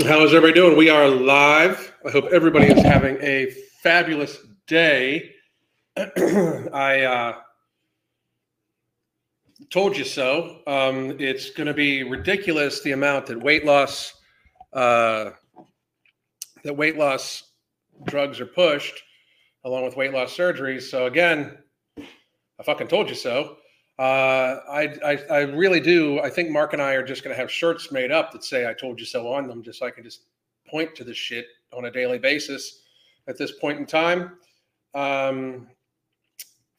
How is everybody doing? We are live. I hope everybody is having a fabulous day. I uh, told you so. Um, it's going to be ridiculous the amount that weight loss uh, that weight loss drugs are pushed, along with weight loss surgeries. So again, I fucking told you so. Uh, I, I, I really do. I think Mark and I are just going to have shirts made up that say "I told you so" on them, just so I can just point to this shit on a daily basis. At this point in time, um,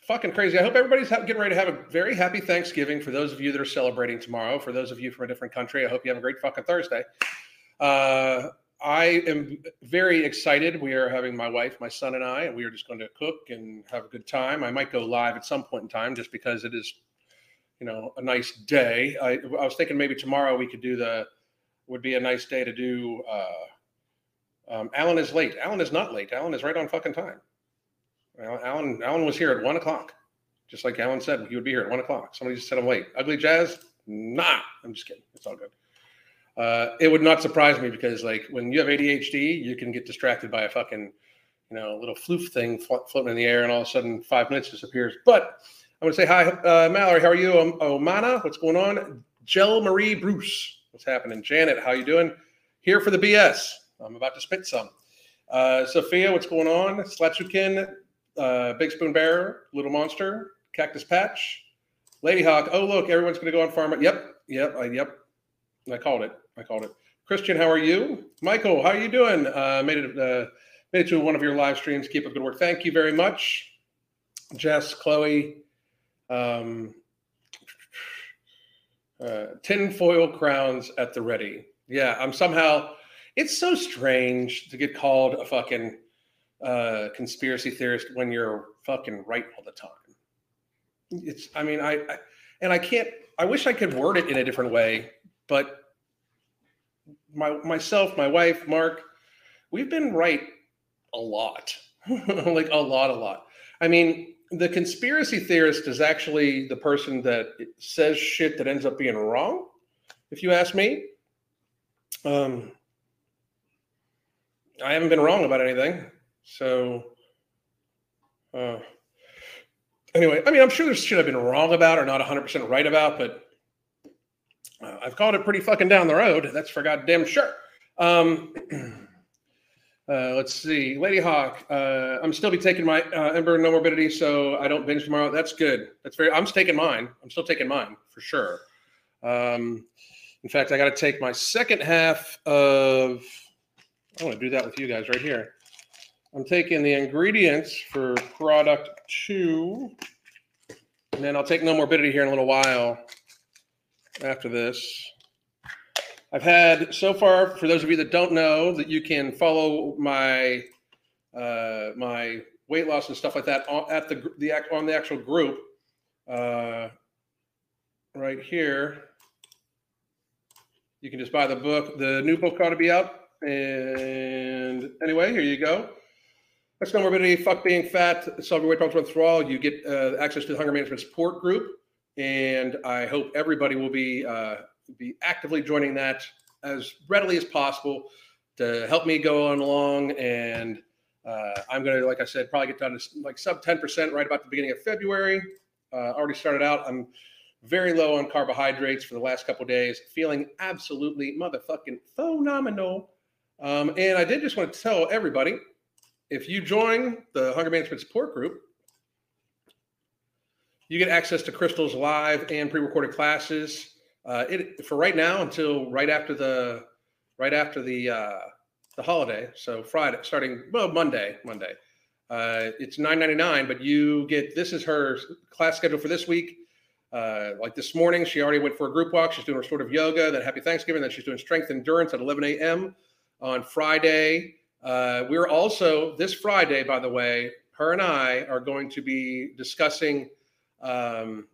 fucking crazy. I hope everybody's getting ready to have a very happy Thanksgiving. For those of you that are celebrating tomorrow, for those of you from a different country, I hope you have a great fucking Thursday. Uh, I am very excited. We are having my wife, my son, and I, and we are just going to cook and have a good time. I might go live at some point in time just because it is, you know, a nice day. I, I was thinking maybe tomorrow we could do the, would be a nice day to do. Uh, um, Alan is late. Alan is not late. Alan is right on fucking time. Alan, Alan was here at one o'clock, just like Alan said he would be here at one o'clock. Somebody just said I'm late. Ugly Jazz, nah. I'm just kidding. It's all good. Uh, it would not surprise me because like when you have ADHD, you can get distracted by a fucking, you know, little floof thing floating in the air, and all of a sudden five minutes disappears. But I want to say hi, uh, Mallory. How are you? Um, Omana, what's going on? Jill Marie Bruce, what's happening? Janet, how you doing? Here for the BS. I'm about to spit some. Uh, Sophia, what's going on? Slatsukin, uh, Big Spoon Bear, Little Monster, Cactus Patch, Lady Hawk. Oh look, everyone's going to go on farm. Yep, yep, I, yep. I called it. I called it. Christian, how are you? Michael, how are you doing? Uh, made it uh, made it to one of your live streams. Keep up good work. Thank you very much, Jess, Chloe. Um, uh, tinfoil crowns at the ready. Yeah, I'm somehow. It's so strange to get called a fucking uh, conspiracy theorist when you're fucking right all the time. It's. I mean, I, I and I can't. I wish I could word it in a different way, but my myself, my wife, Mark, we've been right a lot, like a lot, a lot. I mean, the conspiracy theorist is actually the person that says shit that ends up being wrong. If you ask me, um, I haven't been wrong about anything. So, uh, anyway, I mean, I'm sure there's shit I've been wrong about or not 100% right about, but uh, I've called it pretty fucking down the road. That's for goddamn sure. Um, uh, let's see, Lady Hawk. Uh, I'm still be taking my uh, Ember Nomorbidity, so I don't binge tomorrow. That's good. That's very. I'm taking mine. I'm still taking mine for sure. Um, in fact, I got to take my second half of. I want to do that with you guys right here. I'm taking the ingredients for product two, and then I'll take Nomorbidity here in a little while after this. I've had so far, for those of you that don't know, that you can follow my uh, my weight loss and stuff like that on, at the the on the actual group uh, right here. You can just buy the book. The new book ought to be out. And anyway, here you go. That's Nomorbidity, fuck being fat, solve your weight problems for all. You get uh, access to the hunger management support group and I hope everybody will be uh, be actively joining that as readily as possible to help me go on along. And uh, I'm to, like I said, probably get down to like sub 10% right about the beginning of February. Uh, already started out. I'm very low on carbohydrates for the last couple days, feeling absolutely motherfucking phenomenal. Um, and I did just want to tell everybody if you join the Hunger Management Support Group, you get access to Crystal's live and pre-recorded classes. Uh, it for right now until right after the right after the uh, the holiday. So Friday, starting well Monday, Monday. Uh, it's nine ninety nine, but you get this is her class schedule for this week. Uh, like this morning, she already went for a group walk. She's doing restorative yoga. Then Happy Thanksgiving. Then she's doing strength endurance at 11 a.m. on Friday. Uh, we're also this Friday, by the way. Her and I are going to be discussing um,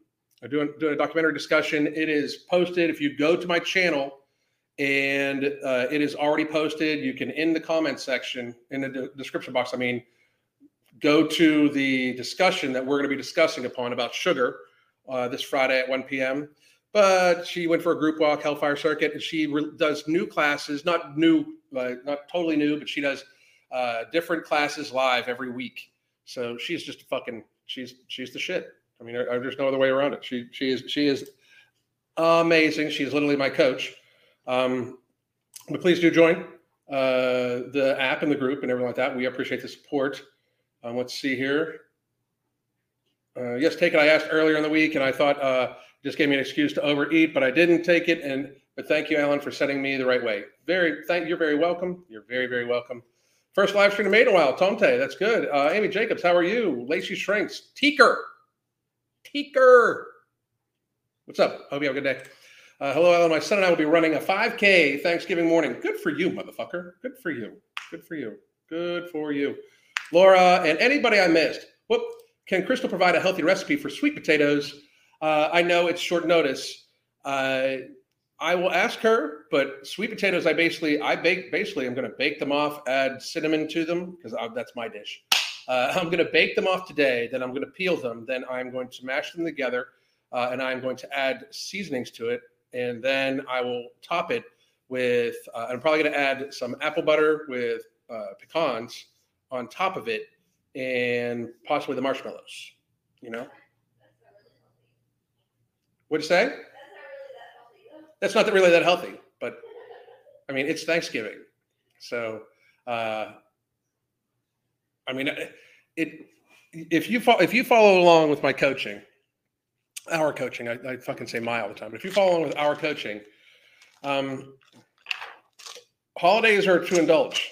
doing, doing a documentary discussion. It is posted. If you go to my channel and uh, it is already posted, you can in the comment section, in the de- description box, I mean, go to the discussion that we're going to be discussing upon about sugar uh, this Friday at 1 p.m. but she went for a group walk, Hellfire Circuit, and she re- does new classes, not new, uh, not totally new, but she does uh, different classes live every week. So she's just fucking, she's she's the shit. I mean, there, there's no other way around it. She she is she is amazing. She's literally my coach. Um, but please do join uh, the app and the group and everything like that. We appreciate the support. Um, let's see here. Uh, yes, take it. I asked earlier in the week, and I thought uh, just gave me an excuse to overeat, but I didn't take it. And but thank you, Alan, for setting me the right way. Very, thank you're very welcome. You're very, very welcome. First live stream made in a while. Tomte, that's good. Uh, Amy Jacobs, how are you? Lacey Shrinks, Teaker, Teaker. What's up? Hope you have a good day. Uh, hello, Alan. My son and I will be running a 5K Thanksgiving morning. Good for you, motherfucker. Good for you. Good for you. Good for you. Laura and anybody I missed. Whoop. Can Crystal provide a healthy recipe for sweet potatoes? Uh, I know it's short notice. Uh, I will ask her, but sweet potatoes, I basically, I bake, basically, I'm going to bake them off, add cinnamon to them because that's my dish. Uh, I'm going to bake them off today. Then I'm going to peel them. Then I'm going to mash them together, uh, and I'm going to add seasonings to it, and then I will top it with. Uh, I'm probably going to add some apple butter with uh, pecans on top of it, and possibly the marshmallows. You know. What'd you say? That's not really that healthy, but I mean, it's Thanksgiving. So, uh, I mean, it, if you follow, if you follow along with my coaching, our coaching, I, I fucking say my all the time, but if you follow along with our coaching, um, holidays are to indulge.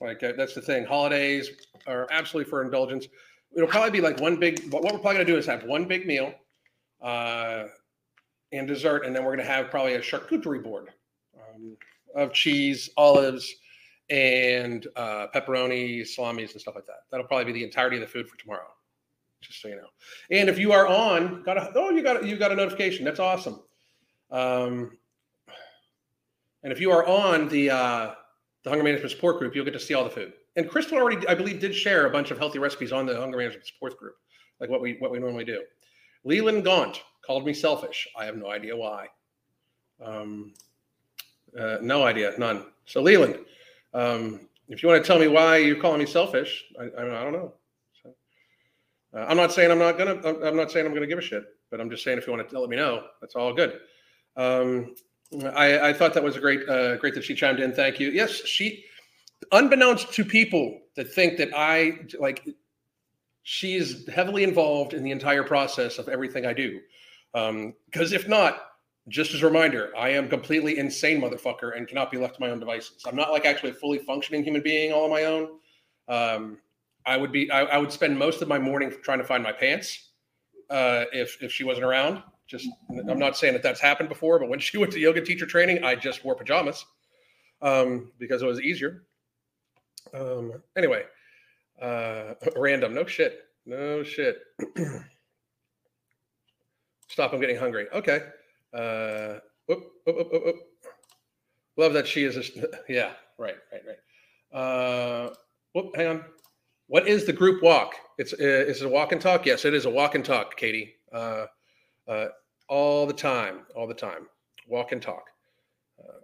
Like uh, that's the thing. Holidays are absolutely for indulgence. It'll probably be like one big. What we're probably gonna do is have one big meal. Uh, and dessert, and then we're to have probably a charcuterie board um, of cheese, olives, and uh, pepperoni, salamis, and stuff like that. That'll probably be the entirety of the food for tomorrow. Just so you know. And if you are on, got a oh, you got you got a notification. That's awesome. Um, and if you are on the uh, the Hunger Management Support Group, you'll get to see all the food. And Crystal already, I believe, did share a bunch of healthy recipes on the Hunger Management Support Group, like what we what we normally do. Leland Gaunt called me selfish. I have no idea why. Um, uh, no idea, none. So Leland, um, if you want to tell me why you're calling me selfish, I, I, I don't know. So, uh, I'm not saying I'm not gonna. I'm not saying I'm gonna give a shit, but I'm just saying if you want to let me know, that's all good. Um, I, I, thought that was a great, uh, great that she chimed in. Thank you. Yes, she, unbeknownst to people that think that I like, she's heavily involved in the entire process of everything I do. Because um, if not, just as a reminder, I am completely insane motherfucker and cannot be left to my own devices. I'm not like actually a fully functioning human being all on my own. Um, I would be I, I, would spend most of my morning trying to find my pants uh, if if she wasn't around. Just I'm not saying that that's happened before, but when she went to yoga teacher training, I just wore pajamas um, because it was easier. Um, anyway, uh, random, no shit, no shit. Stop, I'm getting hungry. Okay. Uh, whoop, whoop, whoop, whoop, Love that she is. A, yeah, right, right, right. Uh, whoop, hang on. What is the group walk? It's uh, is it a walk and talk? Yes, it is a walk and talk, Katie. Uh, uh, all the time, all the time. Walk and talk. Uh,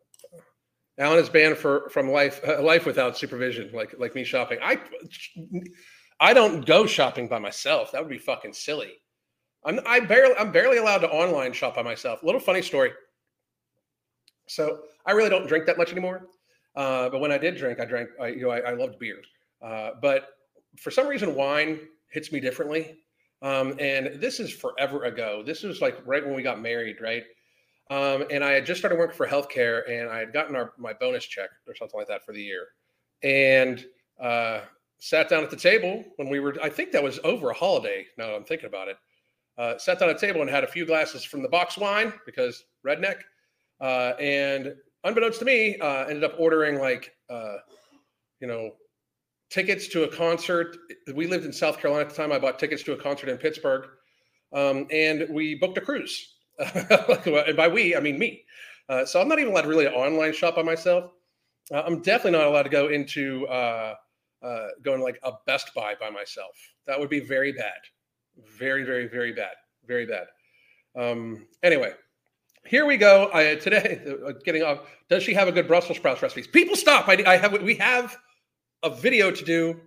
Alan is banned for from life uh, life without supervision, like like me shopping. I I don't go shopping by myself. That would be fucking silly. I'm I barely I'm barely allowed to online shop by myself. A little funny story. So I really don't drink that much anymore. Uh, but when I did drink, I drank. I, you know, I, I loved beer. Uh, but for some reason, wine hits me differently. Um, and this is forever ago. This was like right when we got married, right? Um, and I had just started working for healthcare, and I had gotten our my bonus check or something like that for the year, and uh, sat down at the table when we were. I think that was over a holiday. Now I'm thinking about it, uh, sat down at a table and had a few glasses from the box wine because redneck. Uh, and unbeknownst to me, uh, ended up ordering like, uh, you know, tickets to a concert. We lived in South Carolina at the time. I bought tickets to a concert in Pittsburgh. Um, and we booked a cruise. and by we, I mean me. Uh, so I'm not even allowed to really online shop by myself. Uh, I'm definitely not allowed to go into going like a Best Buy by myself. That would be very bad very, very, very bad, very bad. Um, anyway, here we go. I, today, uh, getting off. Does she have a good Brussels sprouts recipes? People stop. I, I have. We have a video to do,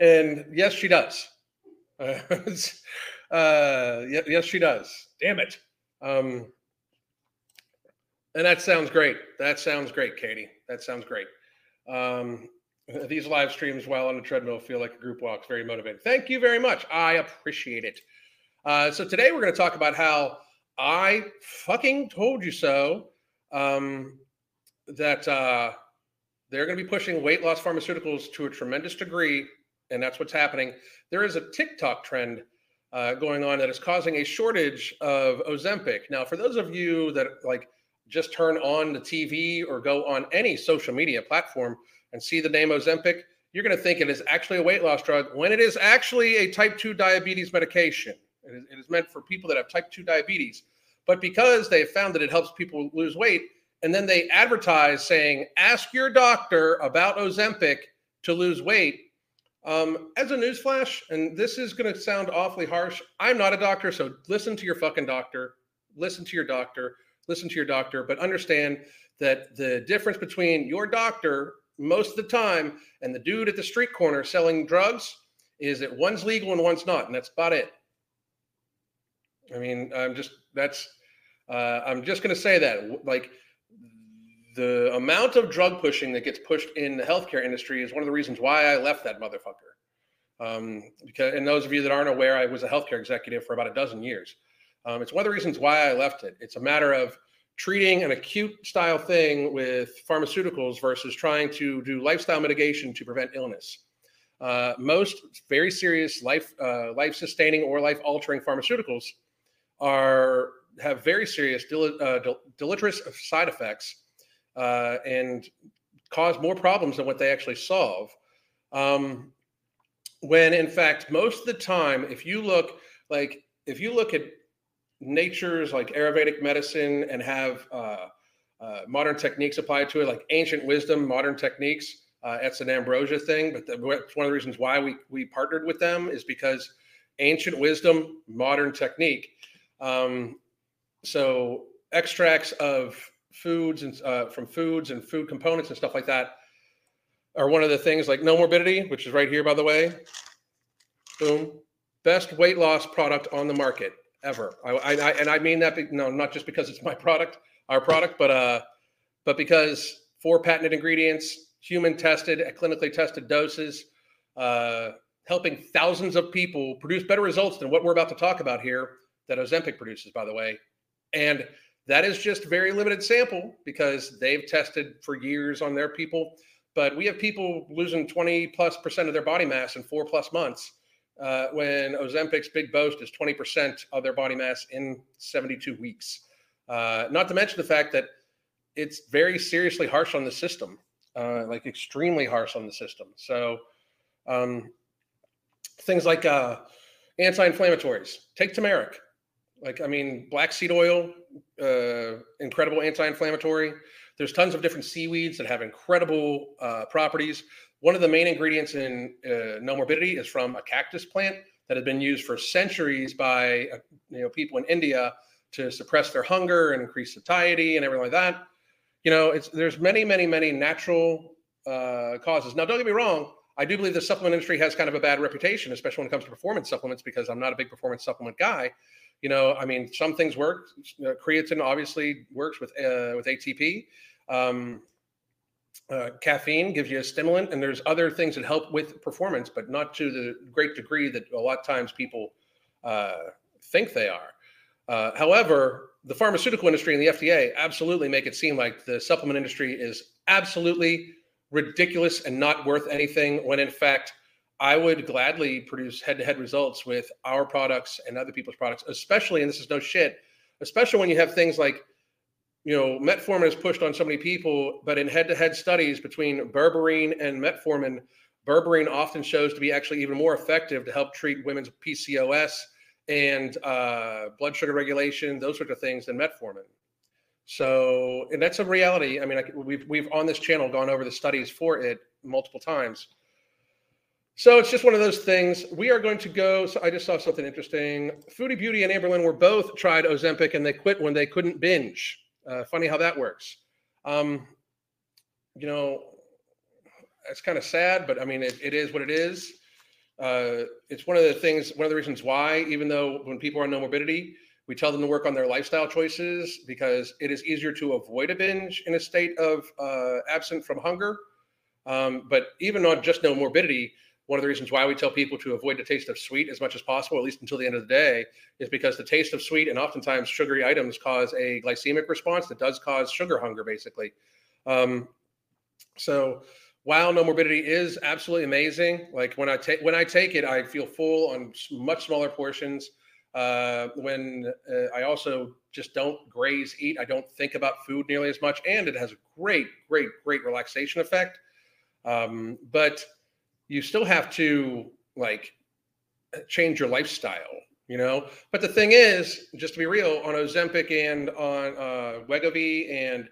and yes, she does. Uh, uh, yes, she does. Damn it. Um, and that sounds great. That sounds great, Katie. That sounds great. Um, these live streams while on a treadmill feel like a group walk. It's very motivating. Thank you very much. I appreciate it. Uh, so today we're going to talk about how I fucking told you so. Um, that uh, they're going to be pushing weight loss pharmaceuticals to a tremendous degree, and that's what's happening. There is a TikTok trend uh, going on that is causing a shortage of Ozempic. Now, for those of you that like just turn on the TV or go on any social media platform and see the name Ozempic, you're going to think it is actually a weight loss drug when it is actually a type 2 diabetes medication. It is, it is meant for people that have type 2 diabetes. But because they found that it helps people lose weight, and then they advertise saying, ask your doctor about Ozempic to lose weight. Um, as a newsflash, and this is going to sound awfully harsh, I'm not a doctor, so listen to your fucking doctor. Listen to your doctor. Listen to your doctor, but understand that the difference between your doctor most of the time and the dude at the street corner selling drugs is that one's legal and one's not, and that's about it. I mean, I'm just that's uh, I'm just going to say that like the amount of drug pushing that gets pushed in the healthcare industry is one of the reasons why I left that motherfucker. Um, because and those of you that aren't aware, I was a healthcare executive for about a dozen years. Um, it's one of the reasons why I left it. It's a matter of treating an acute style thing with pharmaceuticals versus trying to do lifestyle mitigation to prevent illness. Uh, most very serious life uh, life sustaining or life altering pharmaceuticals are have very serious del- uh, del- deleterious side effects uh, and cause more problems than what they actually solve. Um, when in fact, most of the time, if you look like if you look at nature's like Ayurvedic medicine and have uh, uh, modern techniques applied to it, like ancient wisdom, modern techniques. Uh, an ambrosia thing, but the, one of the reasons why we we partnered with them is because ancient wisdom, modern technique. Um, so extracts of foods and uh, from foods and food components and stuff like that are one of the things like Nomorbidity, which is right here, by the way. Boom, best weight loss product on the market ever. I, I, and I mean that, no, not just because it's my product, our product, but uh, but because four patented ingredients, human tested at clinically tested doses, uh, helping thousands of people produce better results than what we're about to talk about here that Ozempic produces, by the way. And that is just very limited sample because they've tested for years on their people. But we have people losing 20 plus percent of their body mass in four plus months uh, when Ozempic's big boast is 20% of their body mass in 72 weeks. Uh, not to mention the fact that it's very seriously harsh on the system, uh, like extremely harsh on the system. So um, things like uh, anti-inflammatories. Take turmeric. Like, I mean, black seed oil, uh, incredible anti inflammatory. There's tons of different seaweeds that have incredible uh, properties. One of the main ingredients in uh, Nomorbidity is from a cactus plant that had been used for centuries by uh, you know people in India to suppress their hunger and increase satiety and everything like that. You know, it's there's many, many, many natural uh, causes. Now, don't get me wrong. I do believe the supplement industry has kind of a bad reputation, especially when it comes to performance supplements, because I'm not a big performance supplement guy you know, I mean, some things work. Uh, creatine obviously works with uh, with ATP. Um, uh, caffeine gives you a stimulant, and there's other things that help with performance, but not to the great degree that a lot of times people uh, think they are. Uh, however, the pharmaceutical industry and the FDA absolutely make it seem like the supplement industry is absolutely ridiculous and not worth anything, when in fact I would gladly produce head to head results with our products and other people's products, especially, and this is no shit, especially when you have things like, you know, metformin is pushed on so many people, but in head to head studies between berberine and metformin, berberine often shows to be actually even more effective to help treat women's PCOS and uh, blood sugar regulation, those sorts of things than metformin. So, and that's a reality. I mean, I, we've we've on this channel gone over the studies for it multiple times So it's just one of those things. We are going to go. So I just saw something interesting. Foodie Beauty and Amberlynn were both tried Ozempic and they quit when they couldn't binge. Uh, funny how that works. Um, you know, it's kind of sad, but I mean, it, it is what it is. Uh, it's one of the things, one of the reasons why, even though when people are on Nomorbidity, we tell them to work on their lifestyle choices because it is easier to avoid a binge in a state of uh, absent from hunger. Um, but even on just Nomorbidity, one of the reasons why we tell people to avoid the taste of sweet as much as possible, at least until the end of the day, is because the taste of sweet and oftentimes sugary items cause a glycemic response that does cause sugar hunger, basically. Um, so while Nomorbidity is absolutely amazing, like when I take when I take it, I feel full on much smaller portions. Uh, when uh, I also just don't graze eat, I don't think about food nearly as much, and it has a great, great, great relaxation effect. Um, but you still have to like change your lifestyle, you know. But the thing is, just to be real, on Ozempic and on uh, Wegovy and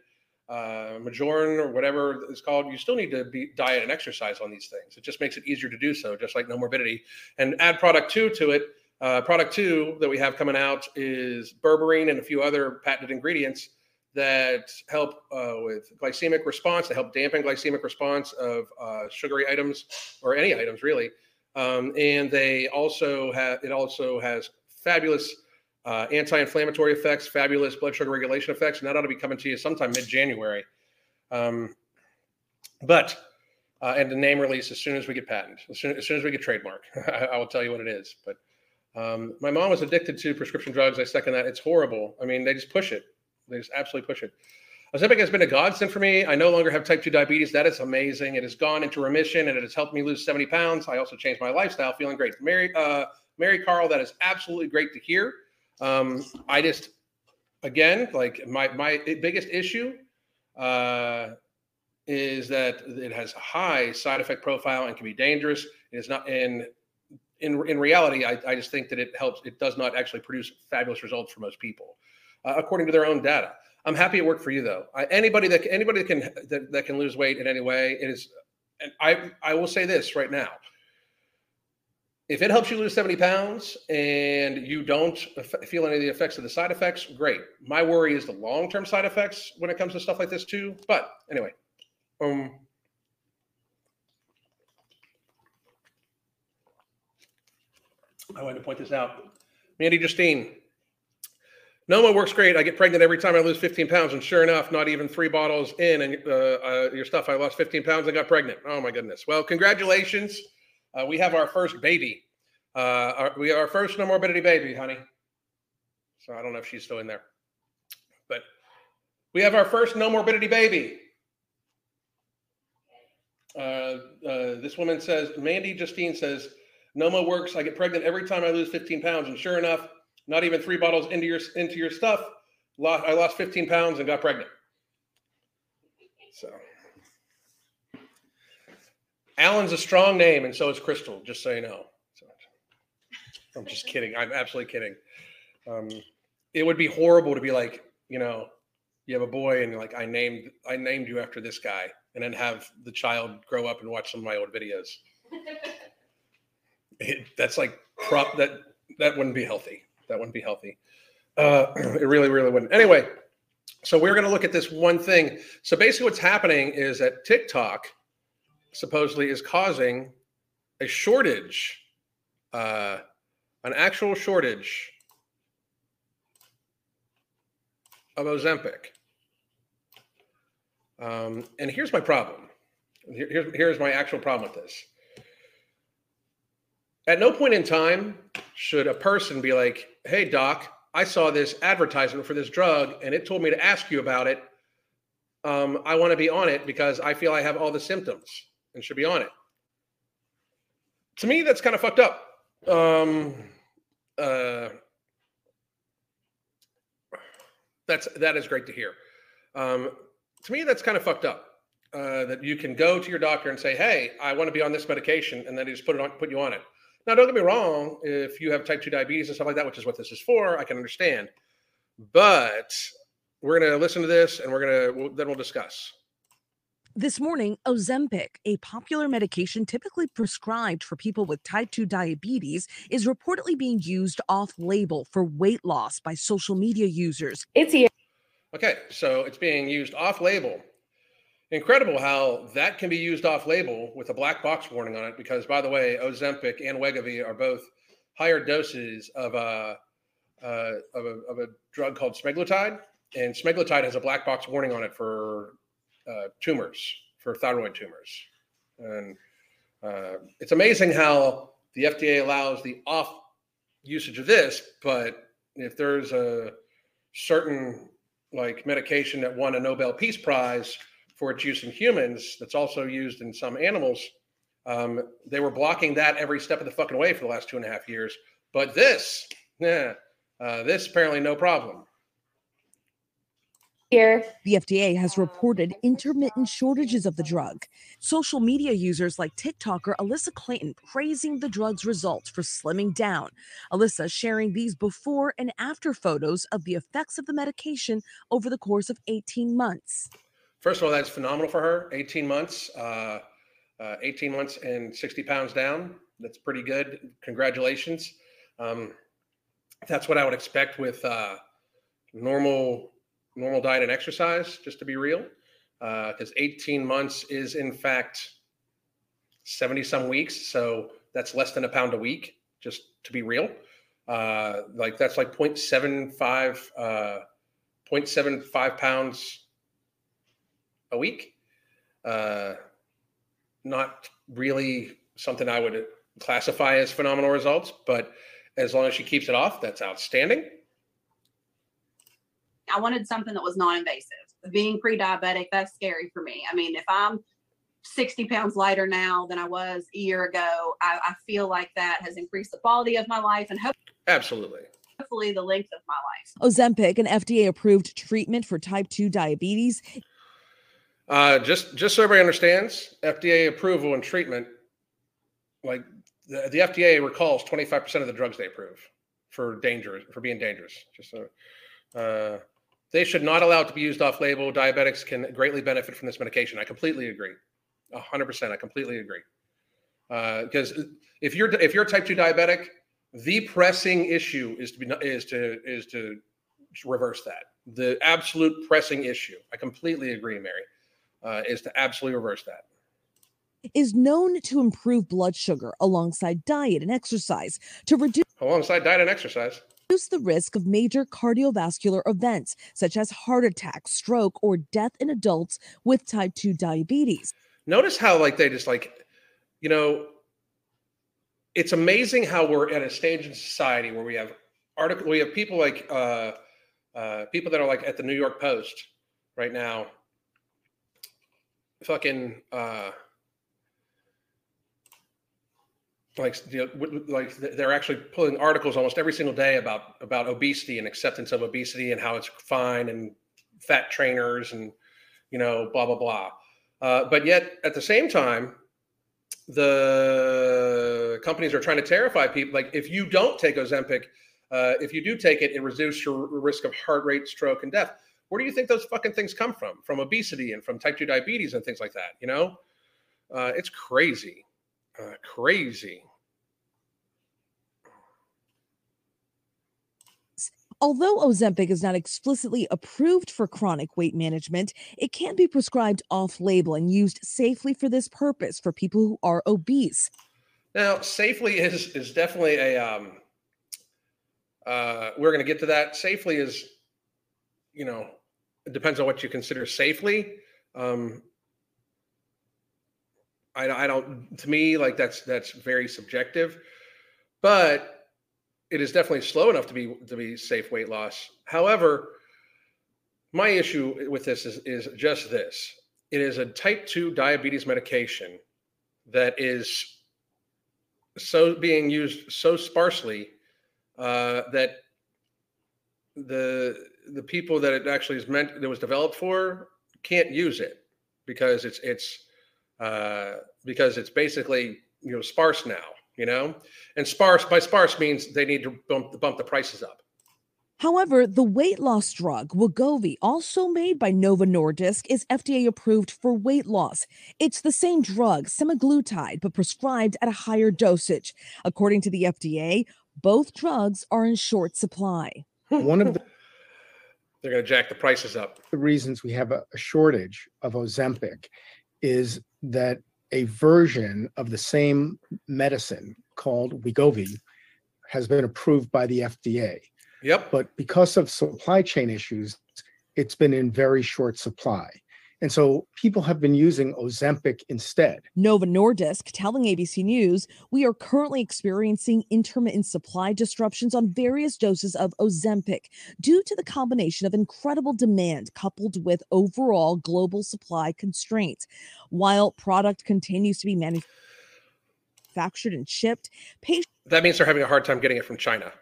uh, Majoran or whatever it's called, you still need to be diet and exercise on these things. It just makes it easier to do so, just like Nomorbidity. And add product two to it. Uh, product two that we have coming out is berberine and a few other patented ingredients that help uh, with glycemic response, to help dampen glycemic response of uh, sugary items or any items really. Um, and they also have it also has fabulous uh, anti-inflammatory effects, fabulous blood sugar regulation effects, and that ought to be coming to you sometime mid-January. Um, but uh, and the name release as soon as we get patent, as soon as, soon as we get trademark, I, I, will tell you what it is. But um, my mom was addicted to prescription drugs. I second that. It's horrible. I mean, they just push it. They just absolutely push it. Ozempic has been a godsend for me. I no longer have type 2 diabetes. That is amazing. It has gone into remission and it has helped me lose 70 pounds. I also changed my lifestyle, feeling great. Mary, uh, Mary Carl, that is absolutely great to hear. Um, I just, again, like my, my biggest issue uh, is that it has a high side effect profile and can be dangerous. It is not in in in reality. I, I just think that it helps. It does not actually produce fabulous results for most people uh, according to their own data. I'm happy it worked for you though. I, anybody that anybody that can that, that can lose weight in any way, it is. And I I will say this right now. If it helps you lose 70 pounds and you don't feel any of the effects of the side effects, great. My worry is the long term side effects when it comes to stuff like this too. But anyway, um, I wanted to point this out. Mandy Justine, Noma works great. I get pregnant every time I lose 15 pounds, and sure enough, not even three bottles in, and uh, uh, your stuff, I lost 15 pounds and got pregnant. Oh my goodness! Well, congratulations. Uh, we have our first baby. Uh, our, we our first Nomorbidity baby, honey. So I don't know if she's still in there, but we have our first Nomorbidity baby. Uh, uh, this woman says, Mandy Justine says, Noma works. I get pregnant every time I lose 15 pounds, and sure enough, not even three bottles into your into your stuff. Lost, I lost 15 pounds and got pregnant. So Alan's a strong name, and so is Crystal. Just so you know. So, I'm just kidding. I'm absolutely kidding. Um, it would be horrible to be like, you know, you have a boy and like I named I named you after this guy, and then have the child grow up and watch some of my old videos. it, that's like prop that that wouldn't be healthy. That wouldn't be healthy. Uh, it really, really wouldn't. Anyway, so we're going to look at this one thing. So basically, what's happening is that TikTok supposedly is causing a shortage, uh, an actual shortage of Ozempic. Um, and here's my problem. Here, here's, here's my actual problem with this. At no point in time should a person be like, hey, doc, I saw this advertisement for this drug and it told me to ask you about it. Um, I want to be on it because I feel I have all the symptoms and should be on it. To me, that's kind of fucked up. Um, uh, that's that is great to hear. Um, to me, that's kind of fucked up. Uh, that you can go to your doctor and say, "Hey, I want to be on this medication," and then he just put it on, put you on it. Now, don't get me wrong. If you have type 2 diabetes and stuff like that, which is what this is for, I can understand. But we're going to listen to this and we're going to, we'll, then we'll discuss. This morning, Ozempic, a popular medication typically prescribed for people with type 2 diabetes, is reportedly being used off label for weight loss by social media users. It's here. Okay, so it's being used off label. Incredible how that can be used off label with a black box warning on it, because by the way, Ozempic and Wegovy are both higher doses of a, uh, of a, of a drug called semaglutide. And semaglutide has a black box warning on it for uh, tumors, for thyroid tumors. And uh, it's amazing how the FDA allows the off usage of this, but if there's a certain like medication that won a Nobel Peace Prize for its use in humans, that's also used in some animals, um, they were blocking that every step of the fucking way for the last two and a half years. But this, yeah, uh, this apparently no problem here. The FDA has reported intermittent shortages of the drug. Social media users like TikToker Alyssa Clayton praising the drug's results for slimming down. Alyssa sharing these before and after photos of the effects of the medication over the course of 18 months. First of all, that's phenomenal for her. 18 months, uh, uh, 18 months and 60 pounds down. That's pretty good. Congratulations. Um, that's what I would expect with uh, normal normal diet and exercise, just to be real, because uh, 18 months is in fact 70 some weeks. So that's less than a pound a week, just to be real. Uh, like that's like 0.75, uh, 0.75 pounds a week. Uh, not really something I would classify as phenomenal results, but as long as she keeps it off, that's outstanding. I wanted something that was non-invasive. Being pre-diabetic, that's scary for me. I mean, if I'm 60 pounds lighter now than I was a year ago, I, I feel like that has increased the quality of my life and hope absolutely hopefully the length of my life. Ozempic, an FDA-approved treatment for type 2 diabetes. Uh, just just so everybody understands, FDA approval and treatment, like the, the FDA recalls 25% of the drugs they approve for dangerous for being dangerous. Just so, uh, they should not allow it to be used off label. Diabetics can greatly benefit from this medication. I completely agree. 100%. I completely agree. Because uh, if you're if you're type 2 diabetic, the pressing issue is to be is to is to reverse that. The absolute pressing issue. I completely agree, Mary. Uh, is to absolutely reverse that is known to improve blood sugar alongside diet and exercise to reduce alongside diet and exercise reduce the risk of major cardiovascular events such as heart attack, stroke, or death in adults with type 2 diabetes. Notice how, like, they just like, you know, it's amazing how we're at a stage in society where we have article, we have people like uh, uh, people that are like at the New York Post right now, fucking uh, like you know, like they're actually pulling articles almost every single day about about obesity and acceptance of obesity and how it's fine and fat trainers and you know blah blah blah. Uh, but yet at the same time the companies are trying to terrify people like if you don't take ozempic uh, if you do take it it reduces your risk of heart rate stroke and death where do you think those fucking things come from from obesity and from type 2 diabetes and things like that you know uh, it's crazy uh, crazy. Although Ozempic is not explicitly approved for chronic weight management, it can be prescribed off label and used safely for this purpose for people who are obese. Now, safely is is definitely a um, uh, we're going to get to that. Safely is, you know, it depends on what you consider safely. Um, I, I don't. To me, like that's that's very subjective, but it is definitely slow enough to be to be safe weight loss. However, my issue with this is is just this: it is a type two diabetes medication that is so being used so sparsely uh, that the the people that it actually is meant that was developed for can't use it because it's it's uh, because it's basically you know sparse now. You know, and sparse by sparse means they need to bump bump the prices up. However, the weight loss drug Wegovy, also made by Novo Nordisk, is FDA approved for weight loss. It's the same drug, semaglutide, but prescribed at a higher dosage. According to the FDA, both drugs are in short supply. One of the They're going to jack the prices up. the reasons we have a, a shortage of Ozempic is that a version of the same medicine called Wegovy has been approved by the FDA. Yep. But because of supply chain issues, it's been in very short supply. And so people have been using Ozempic instead. Novo Nordisk telling ABC News, we are currently experiencing intermittent supply disruptions on various doses of Ozempic due to the combination of incredible demand coupled with overall global supply constraints. While product continues to be manufactured and shipped, patients. That means they're having a hard time getting it from China,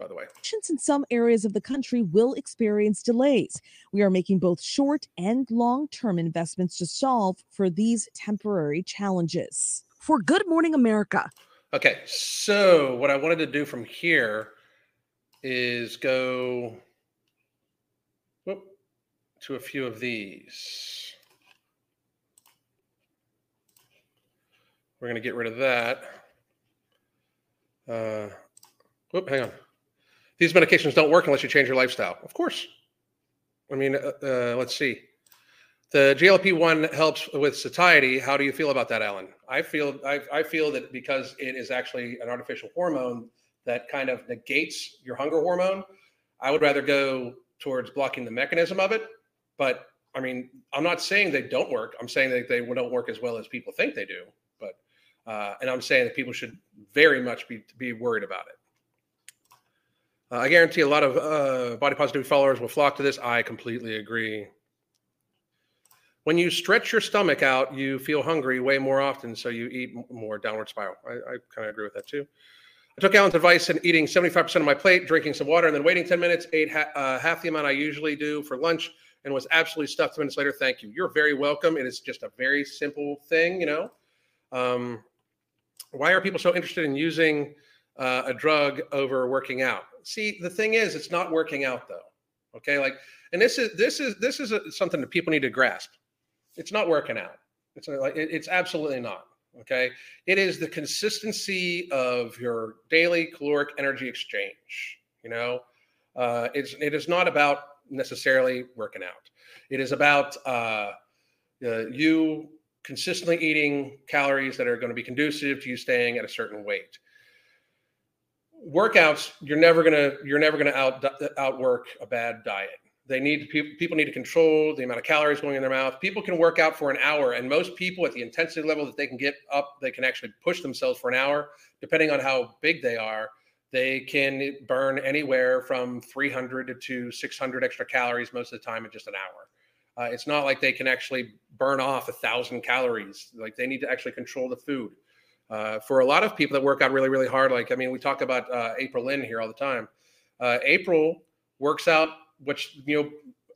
by the way. patients in some areas of the country will experience delays. We are making both short and long term investments to solve for these temporary challenges. For Good Morning America, Okay, so what I wanted to do from here is go whoop, to a few of these. We're going to get rid of that. Uh, whoop, hang on. These medications don't work unless you change your lifestyle. Of course. I mean, uh, uh, let's see. The GLP one helps with satiety. How do you feel about that, Alan? I feel I, I feel that because it is actually an artificial hormone that kind of negates your hunger hormone. I would rather go towards blocking the mechanism of it. But I mean, I'm not saying they don't work. I'm saying that they don't work as well as people think they do. But uh, and I'm saying that people should very much be be worried about it. Uh, I guarantee a lot of uh, body positivity followers will flock to this. I completely agree. When you stretch your stomach out, you feel hungry way more often, so you eat more downward spiral. I, I kind of agree with that too. I took Alan's advice and eating 75% of my plate, drinking some water, and then waiting 10 minutes, ate ha- uh, half the amount I usually do for lunch, and was absolutely stuffed 10 minutes later. Thank you. You're very welcome. It is just a very simple thing, you know. Um, why are people so interested in using uh, a drug over working out? See, the thing is, it's not working out though. Okay, like, and this is this is this is a, something that people need to grasp. It's not working out. It's like it- it's absolutely not. Okay, it is the consistency of your daily caloric energy exchange. You know, uh, it's it is not about necessarily working out. It is about uh, uh, you consistently eating calories that are going to be conducive to you staying at a certain weight. Workouts, you're never gonna you're never gonna out outwork a bad diet. They need people people need to control the amount of calories going in their mouth. People can work out for an hour, and most people at the intensity level that they can get up, they can actually push themselves for an hour, depending on how big they are. They can burn anywhere from 300 to 600 extra calories most of the time in just an hour. Uh, it's not like they can actually burn off a thousand calories. Like they need to actually control the food. Uh, for a lot of people that work out really, really hard, like I mean, we talk about uh, April Lynn here all the time. Uh, April works out, which you know,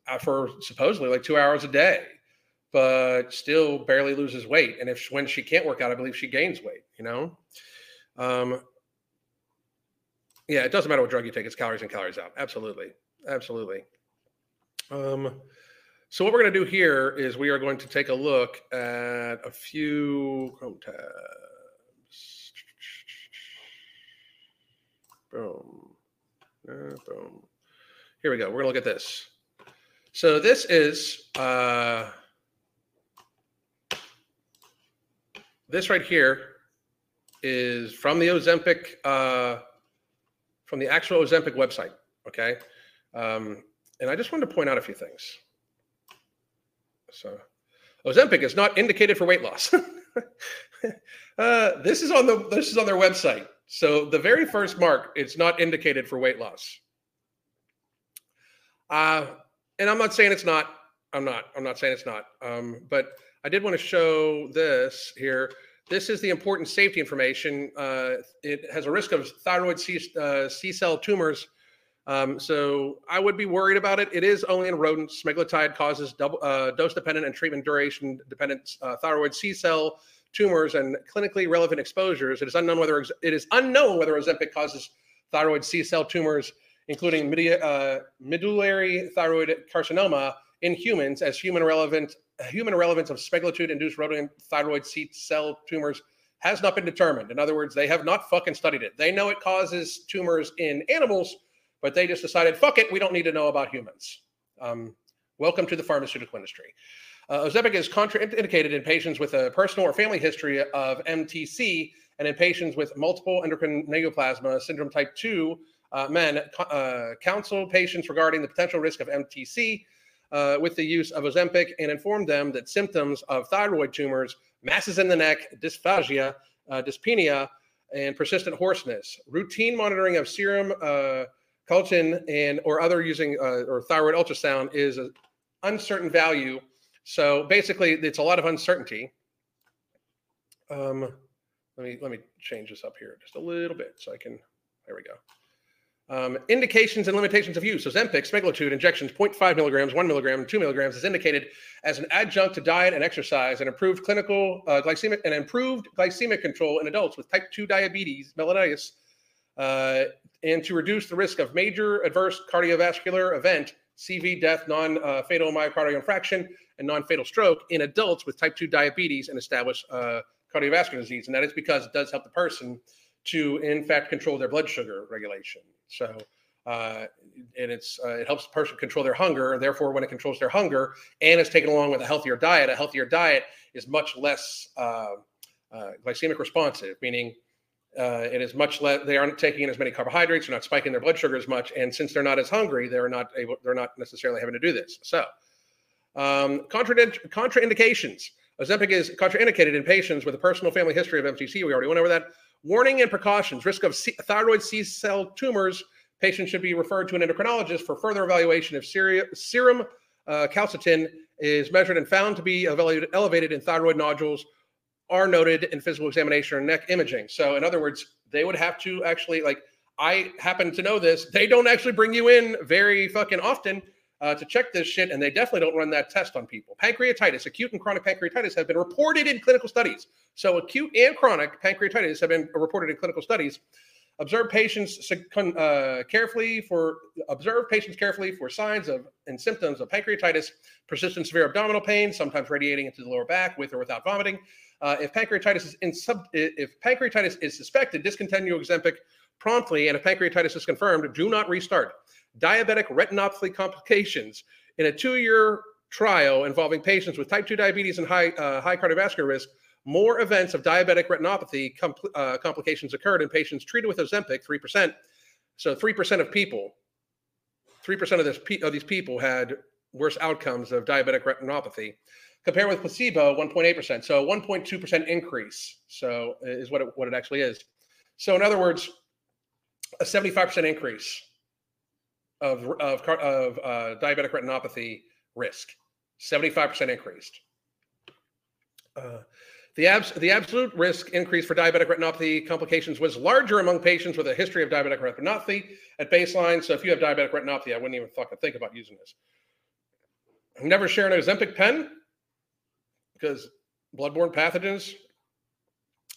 uh, for supposedly like two hours a day, but still barely loses weight. And if when she can't work out, I believe she gains weight. You know, um, yeah, it doesn't matter what drug you take; it's calories in, calories out. Absolutely, absolutely. Um, so what we're going to do here is we are going to take a look at a few Chrome tabs. Boom. Uh, boom. Here we go. We're going to look at this. So this is uh, this right here is from the Ozempic, uh, from the actual Ozempic website. Okay. Um, and I just wanted to point out a few things. So, Ozempic is not indicated for weight loss. uh, this is on the this is on their website. So the very first mark, it's not indicated for weight loss. Uh, and I'm not saying it's not. I'm not. I'm not saying it's not. Um, but I did want to show this here. This is the important safety information. Uh, it has a risk of thyroid C, uh, cell tumors um, so I would be worried about it. It is only in rodents. Semaglutide causes uh, dose-dependent and treatment duration-dependent uh, thyroid C cell tumors and clinically relevant exposures. It is unknown whether it is unknown whether Ozempic causes thyroid C cell tumors including media, uh, medullary thyroid carcinoma in humans as human relevant human relevance of semaglutide induced rodent thyroid seat cell tumors has not been determined. In other words, they have not fucking studied it. They know it causes tumors in animals, but they just decided, fuck it, we don't need to know about humans. Um, welcome to the pharmaceutical industry. Uh, Ozempic is contraindicated in patients with a personal or family history of MTC and in patients with multiple endocrine neoplasm syndrome type 2 uh, men uh, counsel patients regarding the potential risk of MTC uh, with the use of Ozempic and inform them that symptoms of thyroid tumors, masses in the neck, dysphagia, uh, dyspnea, and persistent hoarseness. Routine monitoring of serum uh, collagen and or other using uh, or thyroid ultrasound is an uncertain value. So basically, it's a lot of uncertainty. Um, let me let me change this up here just a little bit so I can. There we go. Um, indications and limitations of use. Ozempic, semaglutide injections, 0.5 milligrams, 1 milligram, 2 milligrams is indicated as an adjunct to diet and exercise and improved clinical uh, glycemic and improved glycemic control in adults with type 2 diabetes, mellitus, uh, and to reduce the risk of major adverse cardiovascular event, CV, death, non-fatal myocardial infarction, and non-fatal stroke in adults with type 2 diabetes and established uh, cardiovascular disease. And that is because it does help the person to, in fact, control their blood sugar regulation. So, uh, and it's uh, it helps the person control their hunger. Therefore, when it controls their hunger and is taken along with a healthier diet, a healthier diet is much less uh, uh glycemic responsive, meaning uh, it is much less. They aren't taking in as many carbohydrates. They're not spiking their blood sugar as much, and since they're not as hungry, they're not able. They're not necessarily having to do this. So, um, contra- contraindications. Ozempic is contraindicated in patients with a personal family history of MTC. We already went over that. Warning and precautions risk of C- thyroid C cell tumors. Patients should be referred to an endocrinologist for further evaluation if serum uh, calciton is measured and found to be elevated in thyroid nodules are noted in physical examination or neck imaging. So, in other words, they would have to actually, like, I happen to know this, they don't actually bring you in very fucking often uh, to check this shit, and they definitely don't run that test on people. Pancreatitis, acute and chronic pancreatitis have been reported in clinical studies. So, acute and chronic pancreatitis have been reported in clinical studies. Observe patients uh, carefully for observe patients carefully for signs of and symptoms of pancreatitis, persistent severe abdominal pain, sometimes radiating into the lower back with or without vomiting. Uh, if pancreatitis is in sub, if pancreatitis is suspected, discontinue Ozempic promptly, and if pancreatitis is confirmed, do not restart diabetic retinopathy complications in a two year trial involving patients with type 2 diabetes and high, uh, high cardiovascular risk, more events of diabetic retinopathy compl- uh, complications occurred in patients treated with Ozempic, 3%. So 3% of people, 3% of, this, of these people had worse outcomes of diabetic retinopathy. Compared with placebo, 1.8%. So 1.2% increase. So is what it, what it actually is. So in other words, a 75% increase of, of, of uh, diabetic retinopathy risk, 75% increased. Uh, the, abs- the absolute risk increase for diabetic retinopathy complications was larger among patients with a history of diabetic retinopathy at baseline. So if you have diabetic retinopathy, I wouldn't even fucking think about using this. Never share an Ozempic pen because bloodborne pathogens.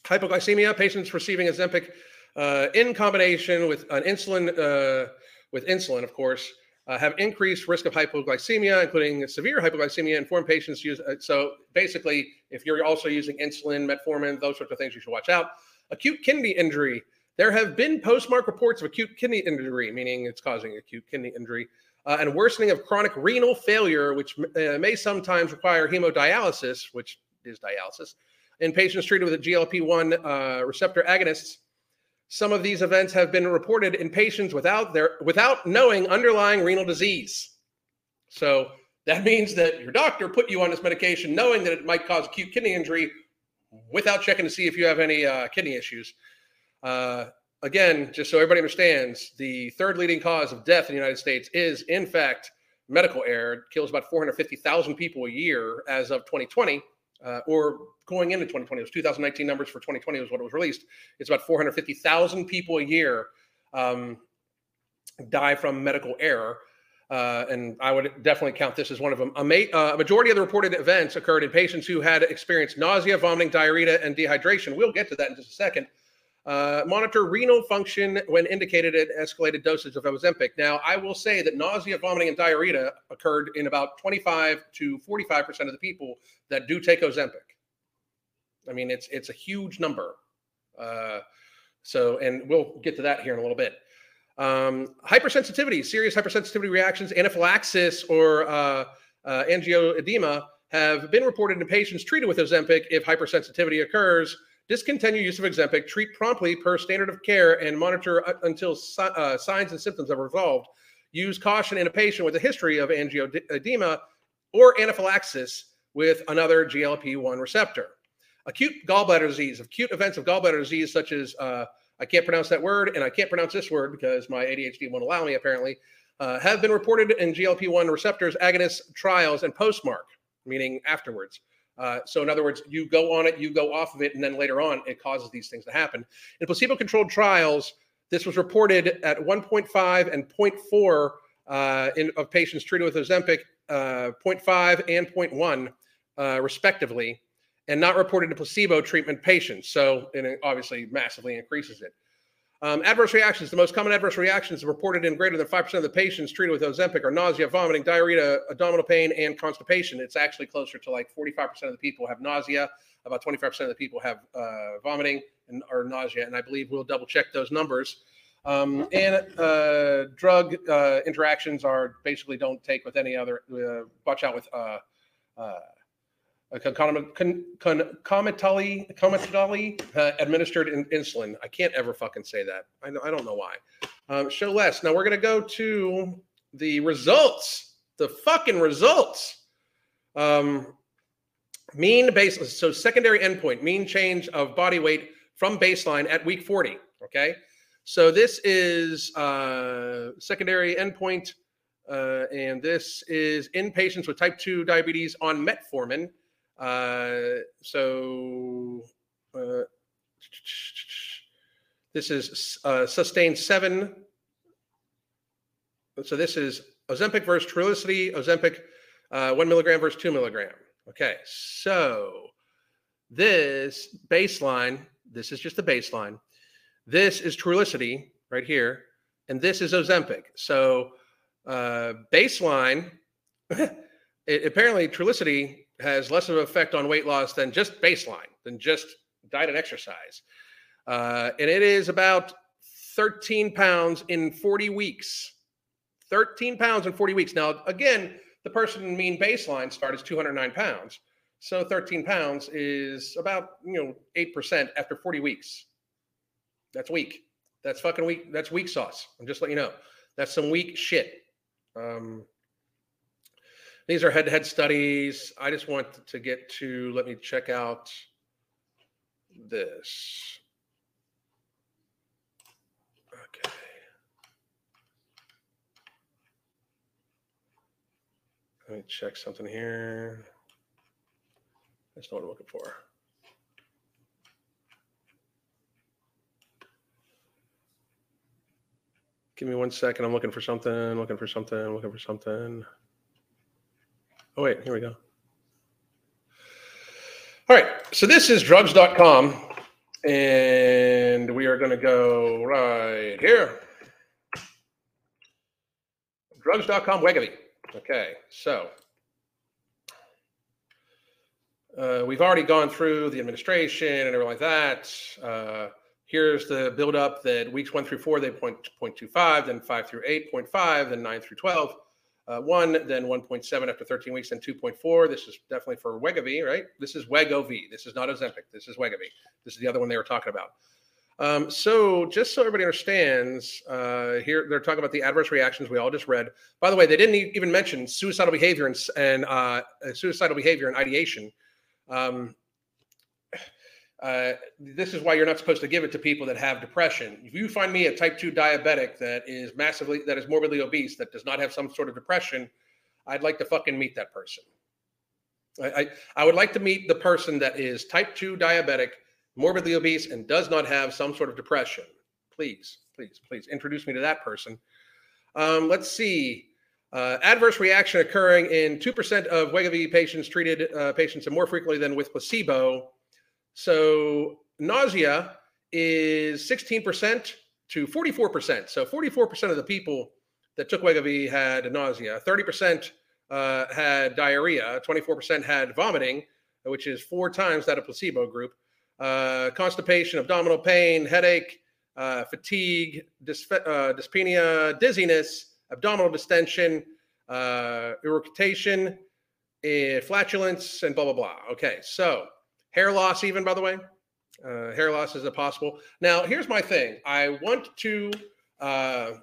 Hypoglycemia, patients receiving Ozempic uh, in combination with an insulin uh, with insulin, of course, uh, have increased risk of hypoglycemia, including severe hypoglycemia. Informed patients use uh, so basically, if you're also using insulin, metformin, those sorts of things, you should watch out. Acute kidney injury. There have been postmark reports of acute kidney injury, meaning it's causing acute kidney injury, uh, and worsening of chronic renal failure, which uh, may sometimes require hemodialysis, which is dialysis, in patients treated with a GLP-1 uh, receptor agonists some of these events have been reported in patients without their without knowing underlying renal disease. So that means that your doctor put you on this medication knowing that it might cause acute kidney injury without checking to see if you have any uh, kidney issues. Uh, again, just so everybody understands, the third leading cause of death in the United States is, in fact, medical error. It kills about 450,000 people a year as of 2020 uh, or going into 2020, it was 2019 numbers for 2020 was what it was released. It's about 450,000 people a year um, die from medical error. Uh, and I would definitely count this as one of them. A, ma- uh, a, majority of the reported events occurred in patients who had experienced nausea, vomiting, diarrhea, and dehydration. We'll get to that in just a second. Uh, monitor renal function when indicated at escalated dosage of Ozempic. Now, I will say that nausea, vomiting, and diarrhea occurred in about 25 to 45 percent of the people that do take Ozempic. I mean, it's it's a huge number. Uh, so, and we'll get to that here in a little bit. Um, hypersensitivity, serious hypersensitivity reactions, anaphylaxis, or uh, uh, angioedema have been reported in patients treated with Ozempic. If hypersensitivity occurs, discontinue use of Ozempic, treat promptly per standard of care, and monitor until si- uh, signs and symptoms are resolved. Use caution in a patient with a history of angioedema or anaphylaxis with another GLP 1 receptor. Acute gallbladder disease, acute events of gallbladder disease, such as uh, I can't pronounce that word and I can't pronounce this word because my ADHD won't allow me, apparently, uh, have been reported in GLP 1 receptors agonist trials and postmark, meaning afterwards. Uh, so, in other words, you go on it, you go off of it, and then later on, it causes these things to happen. In placebo controlled trials, this was reported at 1.5 and 0.4 uh, in, of patients treated with Ozempic, uh, 0.5 and 0.1, uh, respectively, and not reported in placebo treatment patients. So, it obviously massively increases it. Um, adverse reactions. The most common adverse reactions reported in greater than 5% of the patients treated with Ozempic are nausea, vomiting, diarrhea, abdominal pain, and constipation. It's actually closer to like 45% of the people have nausea, about 25% of the people have uh, vomiting and or nausea. And I believe we'll double check those numbers. Um, and uh, drug uh, interactions are basically don't take with any other, uh, watch out with uh, uh, concomitantly, uh, administered in, insulin. I can't ever fucking say that. I, I don't know why. Um, show less. Now we're going to go to the results, the fucking results. Um, mean base, so secondary endpoint, mean change of body weight from baseline at week 40. Okay. So this is uh, secondary endpoint. Uh, and this is in patients with type 2 diabetes on metformin uh, so uh, this is uh, sustained seven. So this is Ozempic versus Trulicity, Ozempic uh, one milligram versus two milligram. Okay, so this baseline, this is just the baseline. This is Trulicity right here, and this is Ozempic. So uh, baseline, it, apparently Trulicity has less of an effect on weight loss than just baseline, than just diet and exercise. Uh, and it is about 13 pounds in 40 weeks. 13 pounds in 40 weeks. Now, again, the person mean baseline start is 209 pounds. So 13 pounds is about, you know, 8% after 40 weeks. That's weak. That's fucking weak. That's weak sauce. I'm just letting you know. That's some weak shit. Um, these are head-to-head studies. I just want to get to, let me check out this. Okay. Let me check something here. That's not what I'm looking for. Give me one second. I'm looking for something, looking for something, looking for something. Oh, wait, here we go. All right, so this is drugs.com, and we are going to go right here. Drugs.com Wegovy. Okay, so uh, we've already gone through the administration and everything like that. Uh, here's the buildup that weeks one through four, they point 0.25, then five through 8.5, then nine through 12 uh, one, then 1.7 after 13 weeks, then 2.4. This is definitely for Wegovy, right? This is Wegovy. This is not Ozempic. This is Wegovy. This is the other one they were talking about. Um, so just so everybody understands, uh, here they're talking about the adverse reactions we all just read. By the way, they didn't even mention suicidal behavior and, and uh, suicidal behavior and ideation. Um, uh, this is why you're not supposed to give it to people that have depression. If you find me a type 2 diabetic that is massively, that is morbidly obese, that does not have some sort of depression, I'd like to fucking meet that person. I, I, I would like to meet the person that is type 2 diabetic, morbidly obese, and does not have some sort of depression. Please, please, please introduce me to that person. Um, let's see. Uh, adverse reaction occurring in 2% of Wegovy patients treated uh, patients and more frequently than with placebo so nausea is 16% to 44%. So 44% of the people that took Wegovy had nausea, 30% uh, had diarrhea, 24% had vomiting, which is four times that of placebo group, uh, constipation, abdominal pain, headache, uh, fatigue, dysp- uh, dyspnea, dizziness, abdominal distension, uh, irritation, eh, flatulence, and blah, blah, blah. Okay, so hair loss, even by the way. Uh, hair loss is a possible. Now, here's my thing. I want to uh,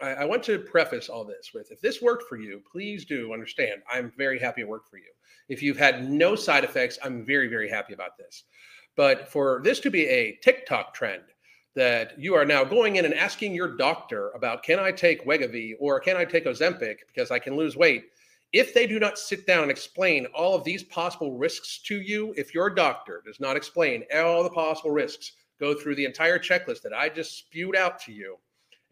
I, I, want to preface all this with: if this worked for you, please do understand. I'm very happy it worked for you. If you've had no side effects, I'm very very happy about this. But for this to be a TikTok trend that you are now going in and asking your doctor about, can I take Wegovy or can I take Ozempic because I can lose weight? If they do not sit down and explain all of these possible risks to you, if your doctor does not explain all the possible risks, go through the entire checklist that I just spewed out to you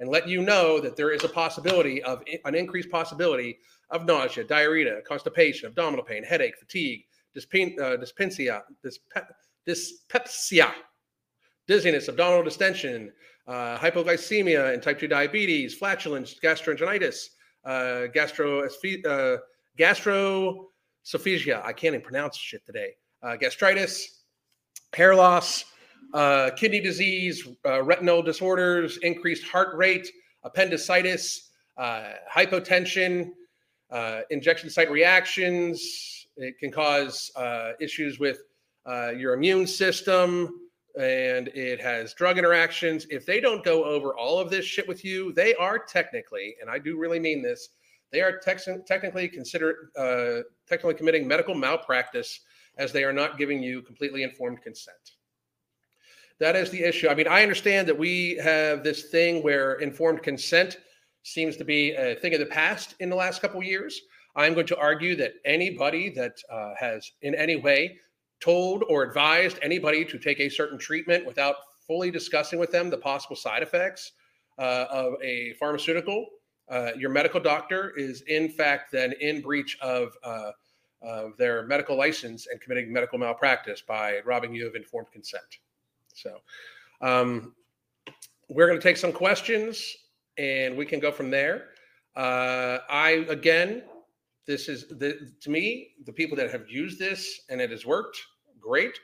and let you know that there is a possibility of an increased possibility of nausea, diarrhea, constipation, abdominal pain, headache, fatigue, uh, dyspepsia, dyspepsia, dizziness, abdominal distension, uh, hypoglycemia and type 2 diabetes, flatulence, gastroenteritis, uh, uh, gastroesophagia. I can't even pronounce shit today. Uh, gastritis, hair loss, uh, kidney disease, uh, retinal disorders, increased heart rate, appendicitis, uh, hypotension, uh, injection site reactions. It can cause uh, issues with your immune system and it has drug interactions. If they don't go over all of this shit with you, they are technically, and I do really mean this, they are technically considered uh, technically committing medical malpractice as they are not giving you completely informed consent. That is the issue. I mean, I understand that we have this thing where informed consent seems to be a thing of the past in the last couple of years. I'm going to argue that anybody that uh, has in any way told or advised anybody to take a certain treatment without fully discussing with them the possible side effects uh, of a pharmaceutical, uh, your medical doctor is in fact then in breach of, uh, their medical license and committing medical malpractice by robbing you of informed consent. So um, we're going to take some questions and we can go from there. Uh, I again, this is the, to me the people that have used this and it has worked great.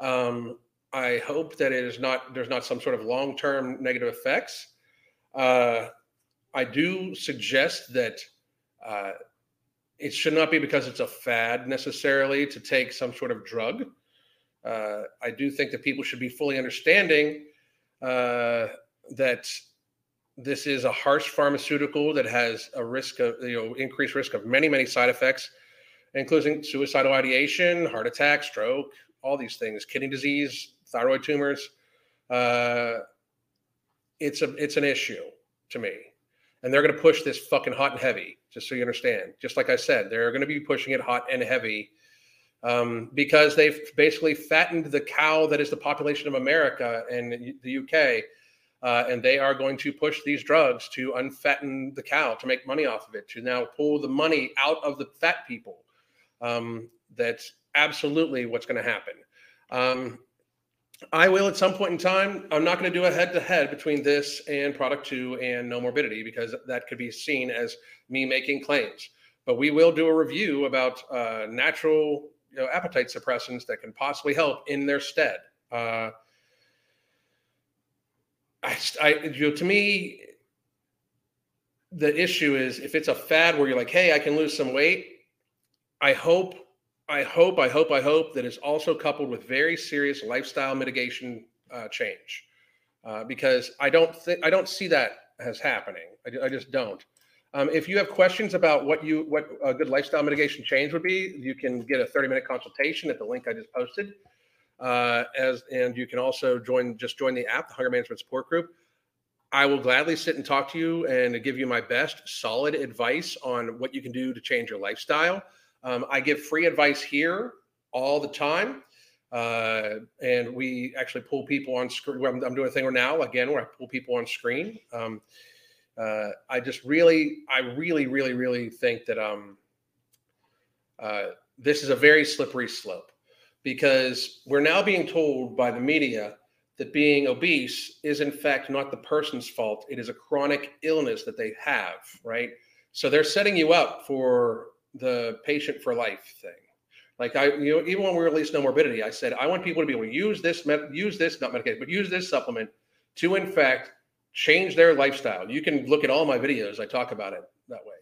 Um, I hope that it is not there's not some sort of long term negative effects. I do suggest that uh, it should not be because it's a fad necessarily to take some sort of drug. Uh, I do think that people should be fully understanding uh, that this is a harsh pharmaceutical that has a risk of you know increased risk of many many side effects including suicidal ideation, heart attack, stroke, all these things, kidney disease, thyroid tumors. Uh, it's a it's an issue to me, and they're going to push this fucking hot and heavy. Just so you understand, just like I said, they're going to be pushing it hot and heavy um, because they've basically fattened the cow that is the population of America and the UK. Uh, and they are going to push these drugs to unfatten the cow to make money off of it, to now pull the money out of the fat people. Um, that's absolutely what's going to happen. Um, I will at some point in time. I'm not going to do a head to head between this and product two and Nomorbidity because that could be seen as me making claims. But we will do a review about uh, natural you know, appetite suppressants that can possibly help in their stead. Uh, I, I, you know, to me, the issue is if it's a fad where you're like, hey, I can lose some weight, I hope, I hope, I hope, I hope that is also coupled with very serious lifestyle mitigation uh, change, uh, because I don't think I don't see that as happening. I, I just don't. Um, if you have questions about what you what a good lifestyle mitigation change would be, you can get a 30 minute consultation at the link I just posted. Uh, as and you can also join just join the app, the Hunger Management Support Group. I will gladly sit and talk to you and give you my best solid advice on what you can do to change your lifestyle. Um, I give free advice here all the time. Uh, and we actually pull people on screen. I'm, I'm, doing a thing now again where I pull people on screen. Um, uh, I just really, I really, really, really think that um, uh, this is a very slippery slope because we're now being told by the media that being obese is in fact not the person's fault. It is a chronic illness that they have, right? So they're setting you up for the patient for life thing. Like I, you know, even when we released Nomorbidity, I said I want people to be able to use this, use this, not medication, but use this supplement to in fact change their lifestyle. You can look at all my videos. I talk about it that way.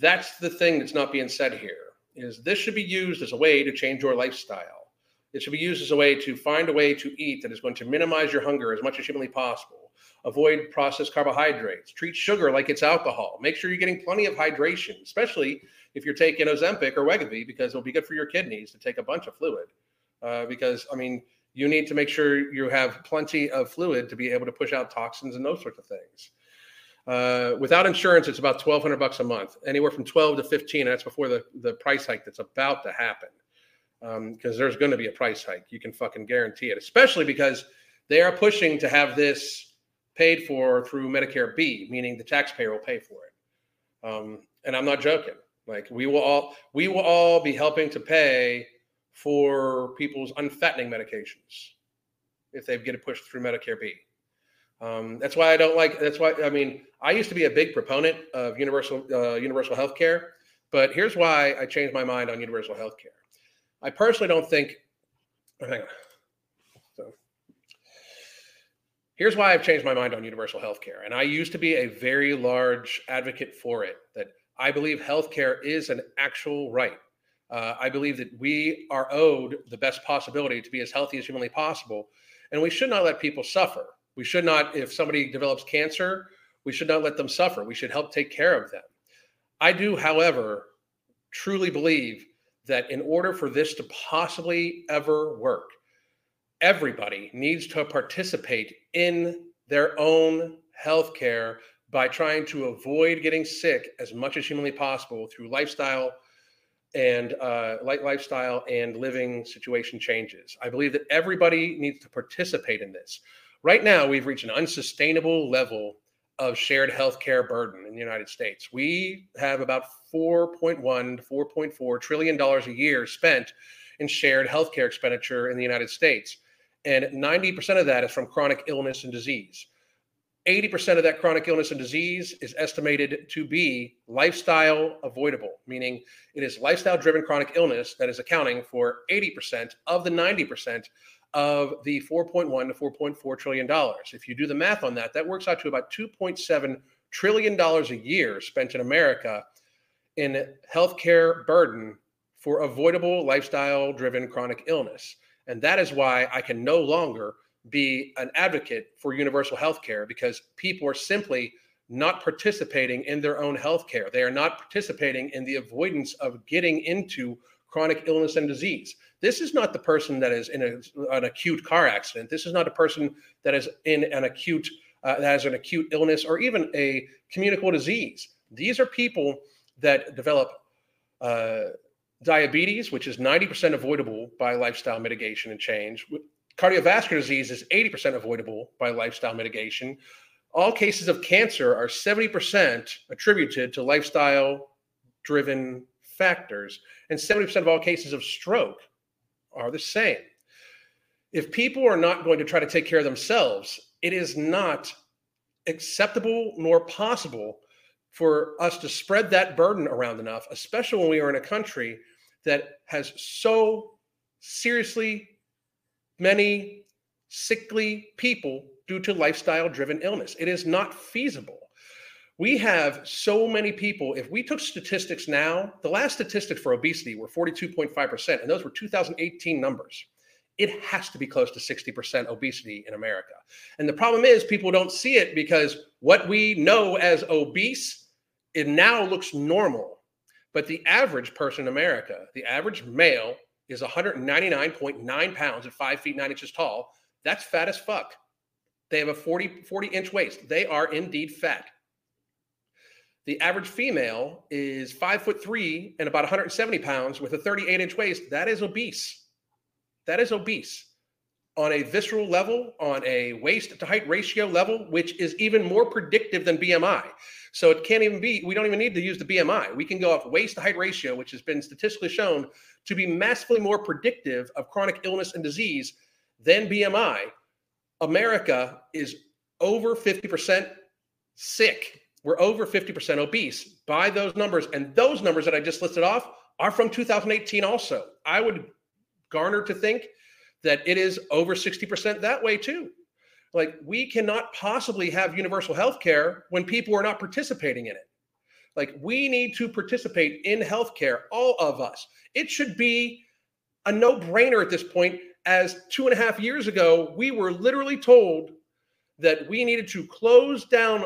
That's the thing that's not being said here. Is this should be used as a way to change your lifestyle it should be used as a way to find a way to eat that is going to minimize your hunger as much as humanly possible. Avoid processed carbohydrates. Treat sugar like it's alcohol. Make sure you're getting plenty of hydration, especially if you're taking Ozempic or Wegovy, because it'll be good for your kidneys to take a bunch of fluid. Uh, because I mean, you need to make sure you have plenty of fluid to be able to push out toxins and those sorts of things. Uh, without insurance, it's about twelve hundred bucks a month, anywhere from twelve to fifteen. that's before the the price hike that's about to happen because um, there's going to be a price hike. You can fucking guarantee it, especially because they are pushing to have this paid for through Medicare B, meaning the taxpayer will pay for it. Um, and I'm not joking. Like we will all we will all be helping to pay for people's unfattening medications if they get it pushed through Medicare B. Um, that's why I don't like. That's why I mean I used to be a big proponent of universal uh, universal health care, but here's why I changed my mind on universal health care. I personally don't think. Hang on. So here's why I've changed my mind on universal health care. And I used to be a very large advocate for it, that I believe healthcare is an actual right. Uh, I believe that we are owed the best possibility to be as healthy as humanly possible. And we should not let people suffer. We should not, if somebody develops cancer, we should not let them suffer. We should help take care of them. I do, however, truly believe that in order for this to possibly ever work, everybody needs to participate in their own health care by trying to avoid getting sick as much as humanly possible through lifestyle and uh, light lifestyle and living situation changes. I believe that everybody needs to participate in this. Right now, we've reached an unsustainable level of shared healthcare burden in the United States. We have about 4.1 to 4.4 trillion dollars a year spent in shared healthcare expenditure in the United States. And 90% of that is from chronic illness and disease. 80% of that chronic illness and disease is estimated to be lifestyle avoidable, meaning it is lifestyle driven chronic illness that is accounting for 80% of the 90% of the 4.1 to 4.4 trillion dollars. If you do the math on that, that works out to about 2.7 trillion dollars a year spent in America in healthcare burden for avoidable lifestyle driven chronic illness. And that is why I can no longer be an advocate for universal health care because people are simply not participating in their own health care. They are not participating in the avoidance of getting into chronic illness and disease. This is not the person that is in a, an acute car accident. This is not a person that is in an acute uh, that has an acute illness or even a communicable disease. These are people that develop uh, diabetes, which is 90% avoidable by lifestyle mitigation and change. Cardiovascular disease is 80% avoidable by lifestyle mitigation. All cases of cancer are 70% attributed to lifestyle driven factors, and 70% of all cases of stroke are the same. If people are not going to try to take care of themselves, it is not acceptable nor possible for us to spread that burden around enough, especially when we are in a country that has so seriously many sickly people due to lifestyle driven illness. It is not feasible. We have so many people. If we took statistics now, the last statistics for obesity were 42.5%, and those were 2018 numbers. It has to be close to 60% obesity in America. And the problem is, people don't see it because what we know as obese, it now looks normal. But the average person in America, the average male, is 199.9 pounds at five feet nine inches tall. That's fat as fuck. They have a 40, 40 inch waist. They are indeed fat. The average female is five foot three and about 170 pounds with a 38 inch waist. That is obese. That is obese on a visceral level, on a waist to height ratio level, which is even more predictive than BMI. So it can't even be, we don't even need to use the BMI. We can go off waist to height ratio, which has been statistically shown to be massively more predictive of chronic illness and disease than BMI. America is over 50% sick. We're over 50% obese by those numbers. And those numbers that I just listed off are from 2018 also. I would garner to think that it is over 60% that way too. Like we cannot possibly have universal health care when people are not participating in it. Like we need to participate in healthcare, all of us. It should be a no-brainer at this point, as two and a half years ago, we were literally told that we needed to close down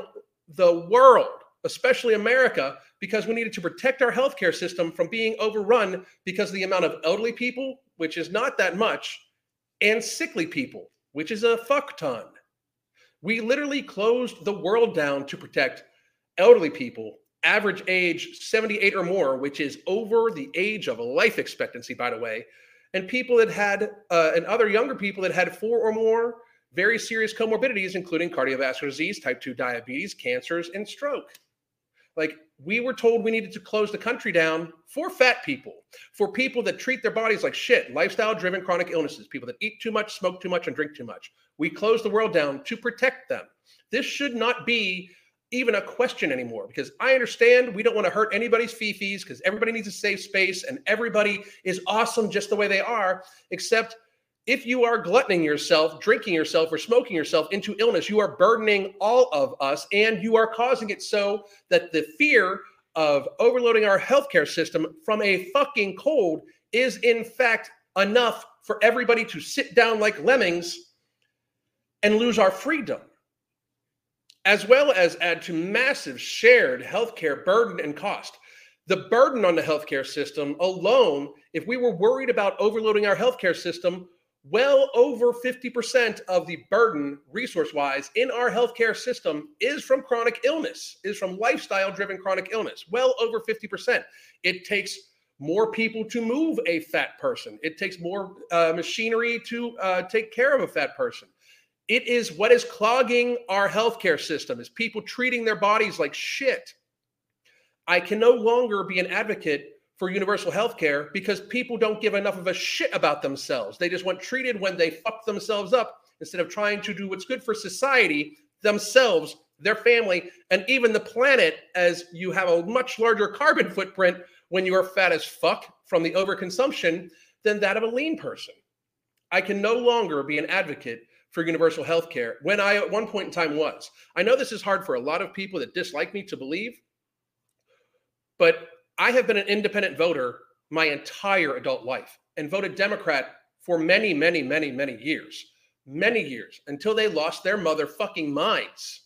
the world, especially America, because we needed to protect our healthcare system from being overrun because of the amount of elderly people, which is not that much, and sickly people, which is a fuck ton. We literally closed the world down to protect elderly people, average age 78 or more, which is over the age of life expectancy, by the way, and people that had, uh, and other younger people that had four or more very serious comorbidities, including cardiovascular disease, type 2 diabetes, cancers, and stroke. Like we were told we needed to close the country down for fat people, for people that treat their bodies like shit, lifestyle driven chronic illnesses, people that eat too much, smoke too much, and drink too much. We closed the world down to protect them. This should not be even a question anymore because I understand we don't want to hurt anybody's fifis because everybody needs a safe space and everybody is awesome just the way they are, except if you are gluttoning yourself, drinking yourself, or smoking yourself into illness, you are burdening all of us and you are causing it so that the fear of overloading our healthcare system from a fucking cold is, in fact, enough for everybody to sit down like lemmings and lose our freedom, as well as add to massive shared healthcare burden and cost. The burden on the healthcare system alone, if we were worried about overloading our healthcare system, well over 50% of the burden resource wise in our healthcare system is from chronic illness is from lifestyle driven chronic illness well over 50% it takes more people to move a fat person. It takes more uh, machinery to uh, take care of a fat person. It is what is clogging our healthcare system is people treating their bodies like shit. I can no longer be an advocate for universal health care because people don't give enough of a shit about themselves. They just want treated when they fuck themselves up instead of trying to do what's good for society, themselves, their family, and even the planet, as you have a much larger carbon footprint when you are fat as fuck from the overconsumption than that of a lean person. I can no longer be an advocate for universal health care when I, at one point in time, was. I know this is hard for a lot of people that dislike me to believe, but I have been an independent voter my entire adult life and voted Democrat for many, many, many, many years, many years until they lost their motherfucking minds.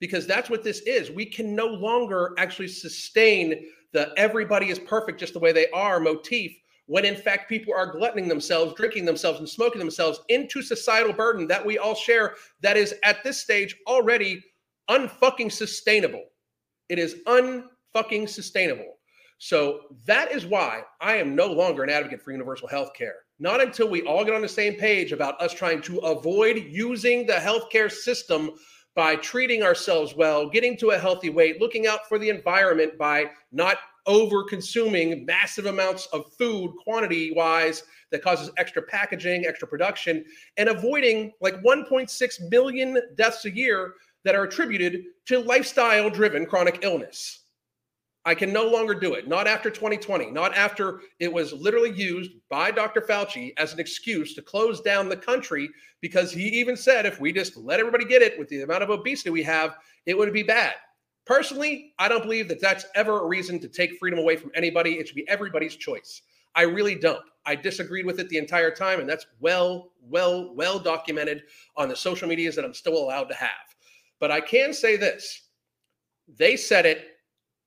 Because that's what this is. We can no longer actually sustain the everybody is perfect just the way they are motif when in fact people are gluttoning themselves, drinking themselves, and smoking themselves into societal burden that we all share that is at this stage already unfucking sustainable. It is unfucking sustainable. So that is why I am no longer an advocate for universal health care. Not until we all get on the same page about us trying to avoid using the healthcare system by treating ourselves well, getting to a healthy weight, looking out for the environment by not over consuming massive amounts of food quantity wise that causes extra packaging, extra production, and avoiding like 1.6 million deaths a year that are attributed to lifestyle driven chronic illness. I can no longer do it. Not after 2020, not after it was literally used by Dr. Fauci as an excuse to close down the country because he even said if we just let everybody get it with the amount of obesity we have, it would be bad. Personally, I don't believe that that's ever a reason to take freedom away from anybody. It should be everybody's choice. I really don't. I disagreed with it the entire time, and that's well, well, well documented on the social medias that I'm still allowed to have. But I can say this they said it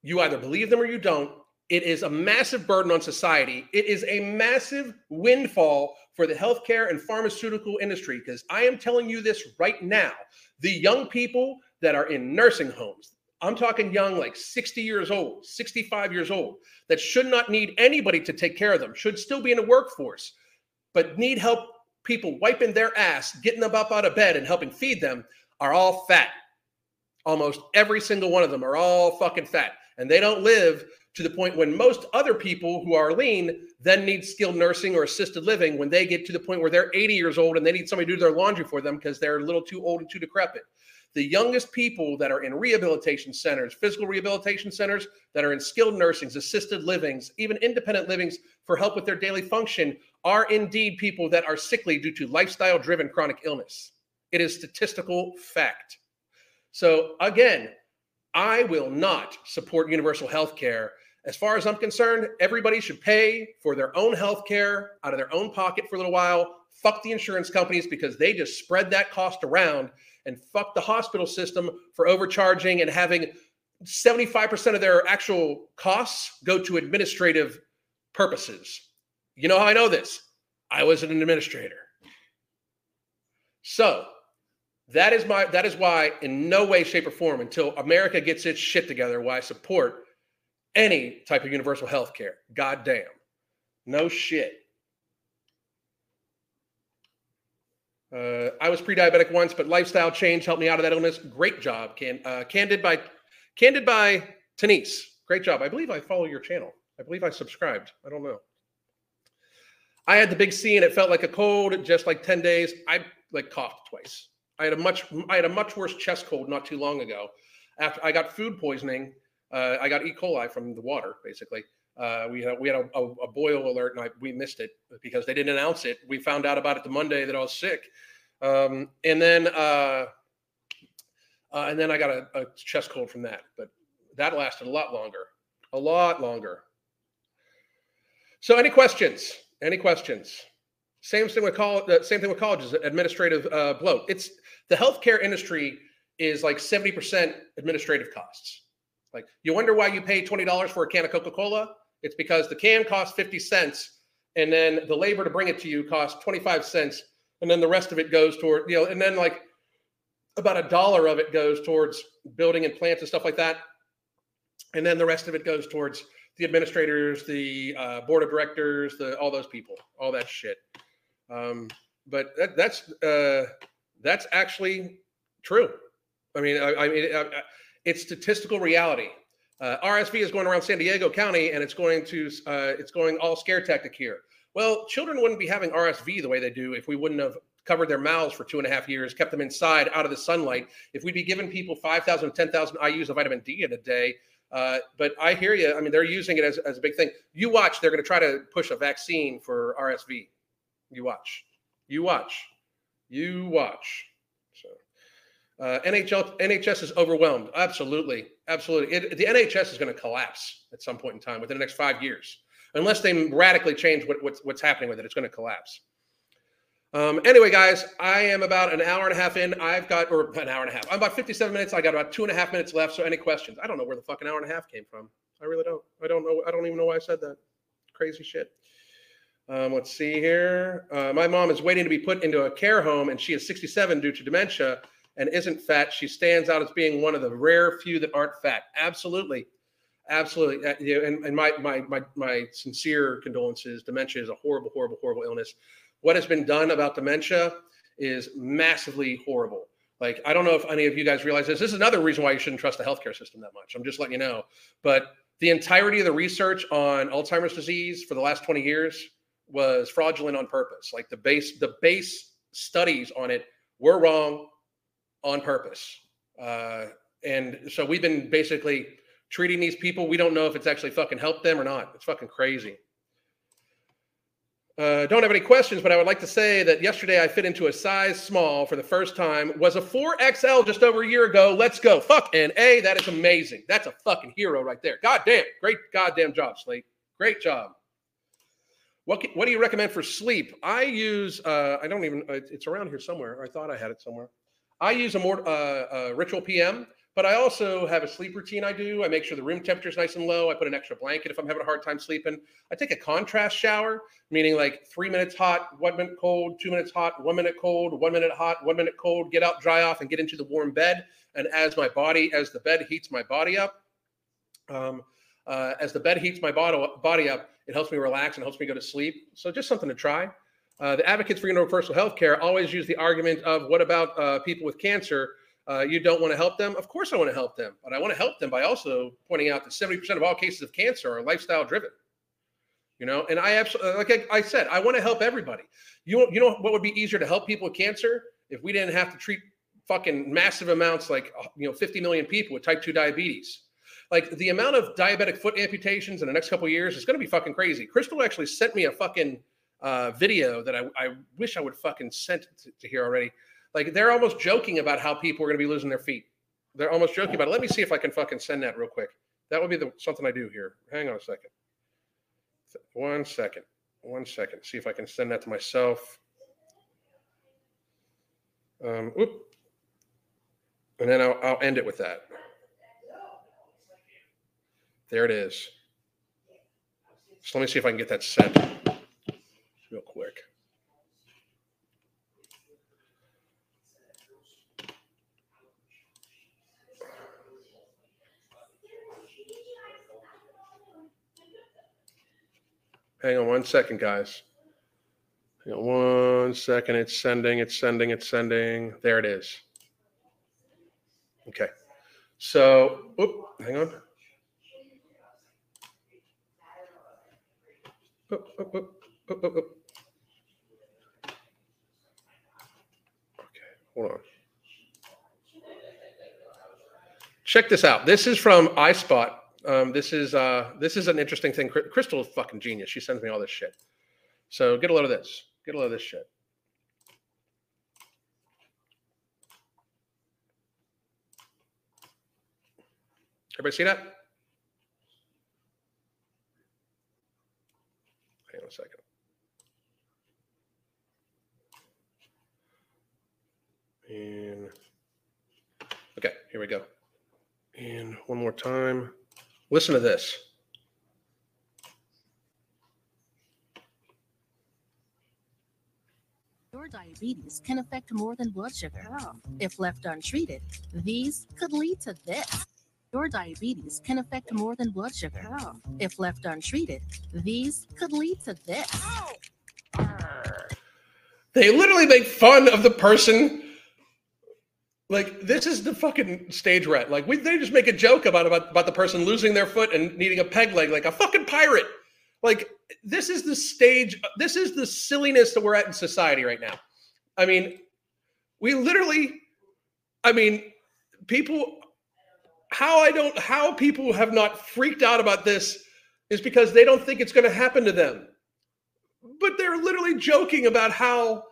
you either believe them or you don't. It is a massive burden on society. It is a massive windfall for the healthcare and pharmaceutical industry because I am telling you this right now. The young people that are in nursing homes, I'm talking young, like 60 years old, 65 years old, that should not need anybody to take care of them, should still be in the workforce, but need help people wiping their ass, getting them up out of bed and helping feed them, are all fat. Almost every single one of them are all fucking fat and they don't live to the point when most other people who are lean then need skilled nursing or assisted living when they get to the point where they're 80 years old and they need somebody to do their laundry for them because they're a little too old and too decrepit. The youngest people that are in rehabilitation centers, physical rehabilitation centers, that are in skilled nursings, assisted livings, even independent livings for help with their daily function are indeed people that are sickly due to lifestyle driven chronic illness. It is statistical fact. So, again, I will not support universal health care. As far as I'm concerned, everybody should pay for their own health care out of their own pocket for a little while. Fuck the insurance companies because they just spread that cost around and fuck the hospital system for overcharging and having 75% of their actual costs go to administrative purposes. You know how I know this? I was an administrator. So, that is my that is why in no way shape or form until america gets its shit together why i support any type of universal health care. God damn no shit. Uh, i was pre-diabetic once but lifestyle change helped me out of that illness. Great job can uh, candid by candid by Tenise. great job. I believe i follow your channel. I believe i subscribed. I don't know. I had the big c and it felt like a cold just like 10 days. I like coughed twice I had a much I had a much worse chest cold not too long ago. After I got food poisoning, uh, I got E. coli from the water. Basically, uh, we had we had a, a, a boil alert, and I, we missed it because they didn't announce it. We found out about it the Monday that I was sick, um, and then uh, uh and then I got a, a chest cold from that. But that lasted a lot longer, a lot longer. So, any questions? Any questions? Same thing with college. Same thing with colleges. Administrative uh, bloat. It's the healthcare industry is like 70% administrative costs. Like you wonder why you pay $20 for a can of Coca-Cola? It's because the can costs 50 cents and then the labor to bring it to you costs 25 cents and then the rest of it goes toward, you know, and then like about a dollar of it goes towards building and plants and stuff like that. And then the rest of it goes towards the administrators, the uh, board of directors, the all those people, all that shit. Um, but that, that's uh, that's actually true. I mean, I, I mean, I, I, it's statistical reality. Uh, RSV is going around San Diego County, and it's going to uh, it's going all scare tactic here. Well, children wouldn't be having RSV the way they do if we wouldn't have covered their mouths for two and a half years, kept them inside, out of the sunlight. If we'd be giving people 5,000, 10,000 IUs of vitamin D in a day. Uh, but I hear you. I mean, they're using it as, as a big thing. You watch, they're going to try to push a vaccine for RSV. You watch. You watch. You watch. So uh, NHL NHS is overwhelmed. Absolutely, absolutely. It, the NHS is going to collapse at some point in time within the next five years, unless they radically change what, what's what's happening with it. It's going to collapse. Um, anyway, guys, I am about an hour and a half in. I've got, or an hour and a half. I'm about 57 minutes. I got about two and a half minutes left. So, any questions? I don't know where the fucking hour and a half came from. I really don't. I don't know. I don't even know why I said that. Crazy shit. Um, let's see here. Uh, my mom is waiting to be put into a care home, and she is 67 due to dementia and isn't fat. She stands out as being one of the rare few that aren't fat. Absolutely, absolutely. Uh, and, and my my my my sincere condolences. Dementia is a horrible, horrible, horrible illness. What has been done about dementia is massively horrible. Like I don't know if any of you guys realize this. This is another reason why you shouldn't trust the healthcare system that much. I'm just letting you know. But the entirety of the research on Alzheimer's disease for the last 20 years was fraudulent on purpose. Like the base, the base studies on it were wrong on purpose. Uh, and so we've been basically treating these people. We don't know if it's actually fucking helped them or not. It's fucking crazy. Uh, don't have any questions, but I would like to say that yesterday I fit into a size small for the first time. Was a 4XL just over a year ago. Let's go. Fuck and A. That is amazing. That's a fucking hero right there. God damn. Great goddamn job, Slate. Great job. What, what do you recommend for sleep? I use, uh, I don't even, it's around here somewhere. I thought I had it somewhere. I use a more uh, ritual PM, but I also have a sleep routine I do. I make sure the room temperature is nice and low. I put an extra blanket if I'm having a hard time sleeping. I take a contrast shower, meaning like three minutes hot, one minute cold, two minutes hot, one minute cold, one minute hot, one minute cold, get out, dry off, and get into the warm bed. And as my body, as the bed heats my body up, um, uh, as the bed heats my body, up, it helps me relax and helps me go to sleep. So just something to try. Uh, the advocates for universal health care always use the argument of what about uh, people with cancer? uh, you don't want to help them. Of course, I want to help them, but I want to help them by also pointing out that 70% of all cases of cancer are lifestyle driven. You know, and I absolutely, like I, I said, I want to help everybody. You, you know what would be easier to help people with cancer if we didn't have to treat fucking massive amounts, like, uh, you know, 50 million people with type 2 diabetes. Like the amount of diabetic foot amputations in the next couple years is going to be fucking crazy. Crystal actually sent me a fucking uh, video that I, I wish I would fucking sent to, to here already. Like they're almost joking about how people are going to be losing their feet. They're almost joking about it. Let me see if I can fucking send that real quick. That would be the something I do here. Hang on a second. One second. One second. See if I can send that to myself. Um. And then I'll, I'll end it with that. There it is. So let me see if I can get that sent real quick. Hang on one second, guys. Hang on one second. It's sending, it's sending, it's sending. There it is. Okay. So, oop, hang on. Okay, hold on. Check this out. This is from iSpot. Um, this is uh, this is an interesting thing. Crystal is fucking genius. She sends me all this shit. So get a load of this. Get a load of this shit. Everybody see that? Hang on a second. And okay, here we go. And one more time. Listen to this. Your diabetes can affect more than blood sugar. Oh. If left untreated, these could lead to this. Your diabetes can affect more than blood sugar. Oh. If left untreated, these could lead to this. Oh. They literally make fun of the person. Like this is the fucking stage rat. Like we, they just make a joke about, about about the person losing their foot and needing a peg leg, like a fucking pirate. Like this is the stage. This is the silliness that we're at in society right now. I mean, we literally. I mean, people. How I don't. How people have not freaked out about this is because they don't think it's going to happen to them but they're literally joking about how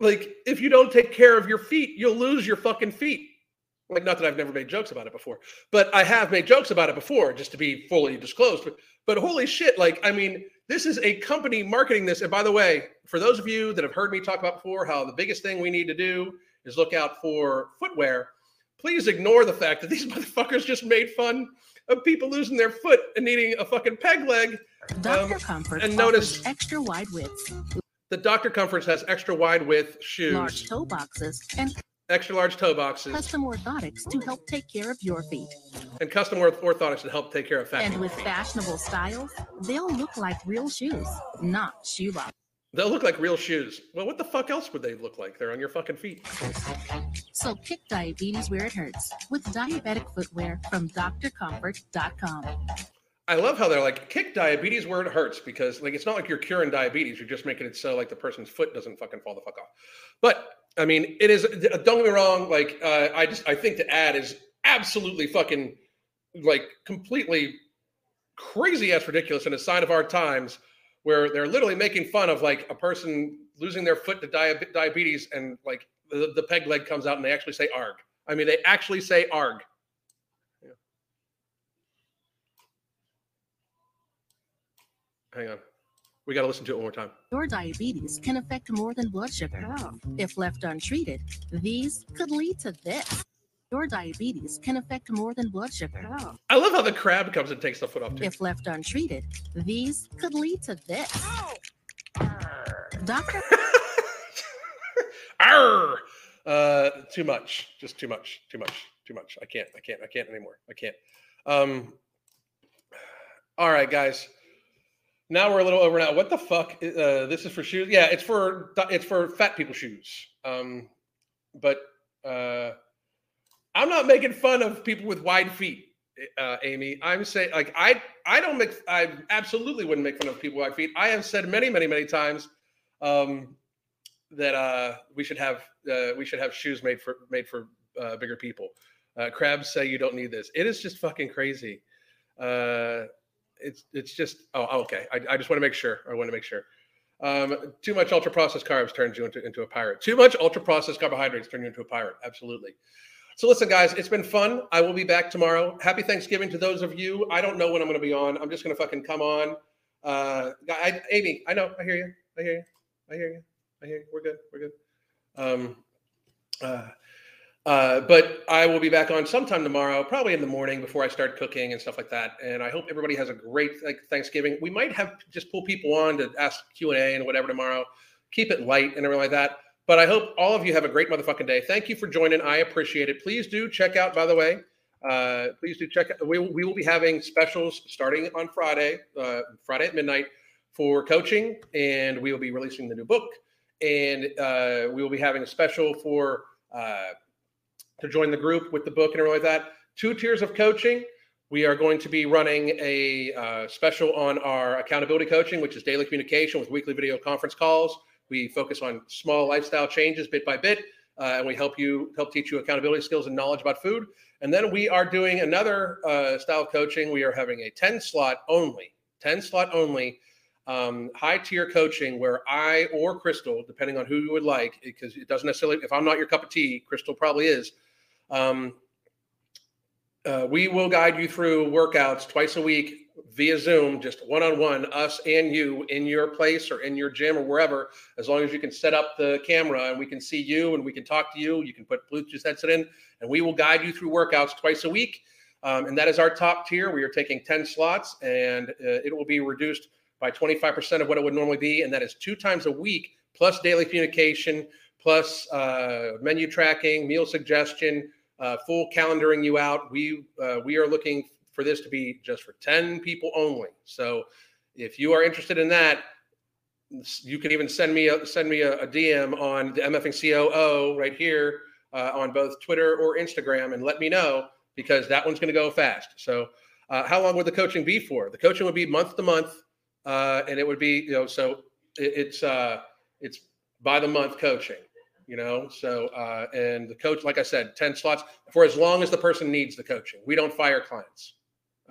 like if you don't take care of your feet you'll lose your fucking feet. Like not that i've never made jokes about it before but i have made jokes about it before just to be fully disclosed. But, but holy shit like i mean this is a company marketing this. And by the way for those of you that have heard me talk about before how the biggest thing we need to do is look out for footwear please ignore the fact that these motherfuckers just made fun of people losing their foot and needing a fucking peg leg Dr. Um, Comfort and notice- extra wide widths, the Dr. Comforts has extra wide width shoes, large toe boxes, and extra large toe boxes, custom orthotics to help take care of your feet. and custom orth- orthotics to help take care of fat And with feet. fashionable styles, they'll look like real shoes, not shoebox. They'll look like real shoes. Well, what the fuck else would they look like? They're on your fucking feet. So kick diabetes where it hurts with diabetic footwear from drcomfort.com. I love how they're like kick diabetes where it hurts because like it's not like you're curing diabetes. You're just making it so like the person's foot doesn't fucking fall the fuck off. But I mean, it is. Don't get me wrong. Like uh, I just I think the ad is absolutely fucking like completely crazy ass ridiculous and a sign of our times where they're literally making fun of like a person losing their foot to dia- diabetes and like the, the peg leg comes out and they actually say arg. I mean, they actually say arg. Hang on. We got to listen to it one more time. Your diabetes can affect more than blood sugar. If left untreated, these could lead to this. Your diabetes can affect more than blood sugar. I love how the crab comes and takes the foot off too. If left untreated, these could lead to this. Dr. Arr! Uh, too much. Just too much. Too much. Too much. I can't. I can't. I can't anymore. I can't. Um. All right, guys. Now we're a little over now. What the fuck? Uh, this is for shoes. Yeah, it's for it's for fat people shoes. Um, but Uh, I'm not making fun of people with wide feet, uh, Amy. I'm saying like I I don't make I absolutely wouldn't make fun of people with wide feet. I have said many many many times um, that uh, we should have uh, we should have shoes made for made for uh, bigger people. Uh, crabs say you don't need this. It is just fucking crazy. Uh, it's it's just oh okay. I, I just want to make sure. I want to make sure. Um, too much ultra processed carbs turns you into, into a pirate. Too much ultra processed carbohydrates turn you into a pirate. Absolutely. So listen, guys, it's been fun. I will be back tomorrow. Happy Thanksgiving to those of you. I don't know when I'm going to be on. I'm just going to fucking come on. Uh, I, Amy, I know. I hear you. I hear you. I hear you. I hear you. We're good. We're good. Um, uh, uh, but I will be back on sometime tomorrow, probably in the morning before I start cooking and stuff like that. And I hope everybody has a great like Thanksgiving. We might have just pull people on to ask Q and A and whatever tomorrow. Keep it light and everything like that. But I hope all of you have a great motherfucking day. Thank you for joining. I appreciate it. Please do check out. By the way, uh, please do check. Out, we we will be having specials starting on Friday, uh, Friday at midnight for coaching, and we will be releasing the new book, and uh, we will be having a special for uh, to join the group with the book and everything like that. Two tiers of coaching. We are going to be running a uh, special on our accountability coaching, which is daily communication with weekly video conference calls. We focus on small lifestyle changes bit by bit, uh, and we help you help teach you accountability skills and knowledge about food. And then we are doing another uh, style coaching. We are having a 10 slot only, 10 slot only um, high tier coaching where I or Crystal, depending on who you would like, because it doesn't necessarily, if I'm not your cup of tea, Crystal probably is. Um, uh, we will guide you through workouts twice a week via Zoom, just one on one, us and you in your place or in your gym or wherever, as long as you can set up the camera and we can see you and we can talk to you. You can put Bluetooth headset in and we will guide you through workouts twice a week. Um, and that is our top tier. We are taking 10 slots and uh, it will be reduced by 25% of what it would normally be. And that is two times a week, plus daily communication, plus uh, menu tracking, meal suggestion, uh, full calendaring you out. We uh, we are looking for this to be just for 10 people only. So if you are interested in that, you can even send me a send me a, a DM on the MFing COO right here uh, on both Twitter or Instagram and let me know because that one's going to go fast. So uh, how long would the coaching be for? The coaching would be month to month, uh, and it would be you know so it, it's uh, it's by the month coaching you know? So uh, and the coach like i said 10 slots for as long as the person needs the coaching. We don't fire clients.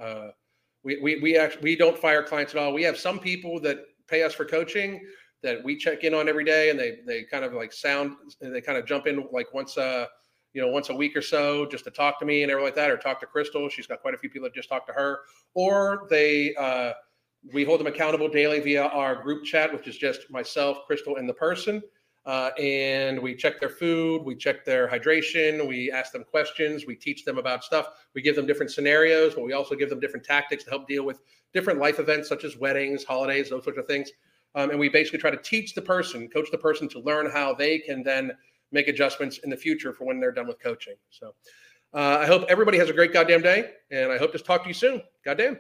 Uh, we, we, we actually we don't fire clients at all. We have some people that pay us for coaching that we check in on every day and they they kind of like sound they kind of jump in like once uh you know once a week or so just to talk to me and everything like that or talk to crystal. She's got quite a few people that just talk to her. Or they uh we hold them accountable daily via our group chat which is just myself crystal and the person uh, and we check their food, we check their hydration, we ask them questions, we teach them about stuff, we give them different scenarios, but we also give them different tactics to help deal with different life events such as weddings, holidays, those sorts of things. Um, and we basically try to teach the person, coach the person to learn how they can then make adjustments in the future for when they're done with coaching. So uh, I hope everybody has a great goddamn day, and I hope to talk to you soon. Goddamn.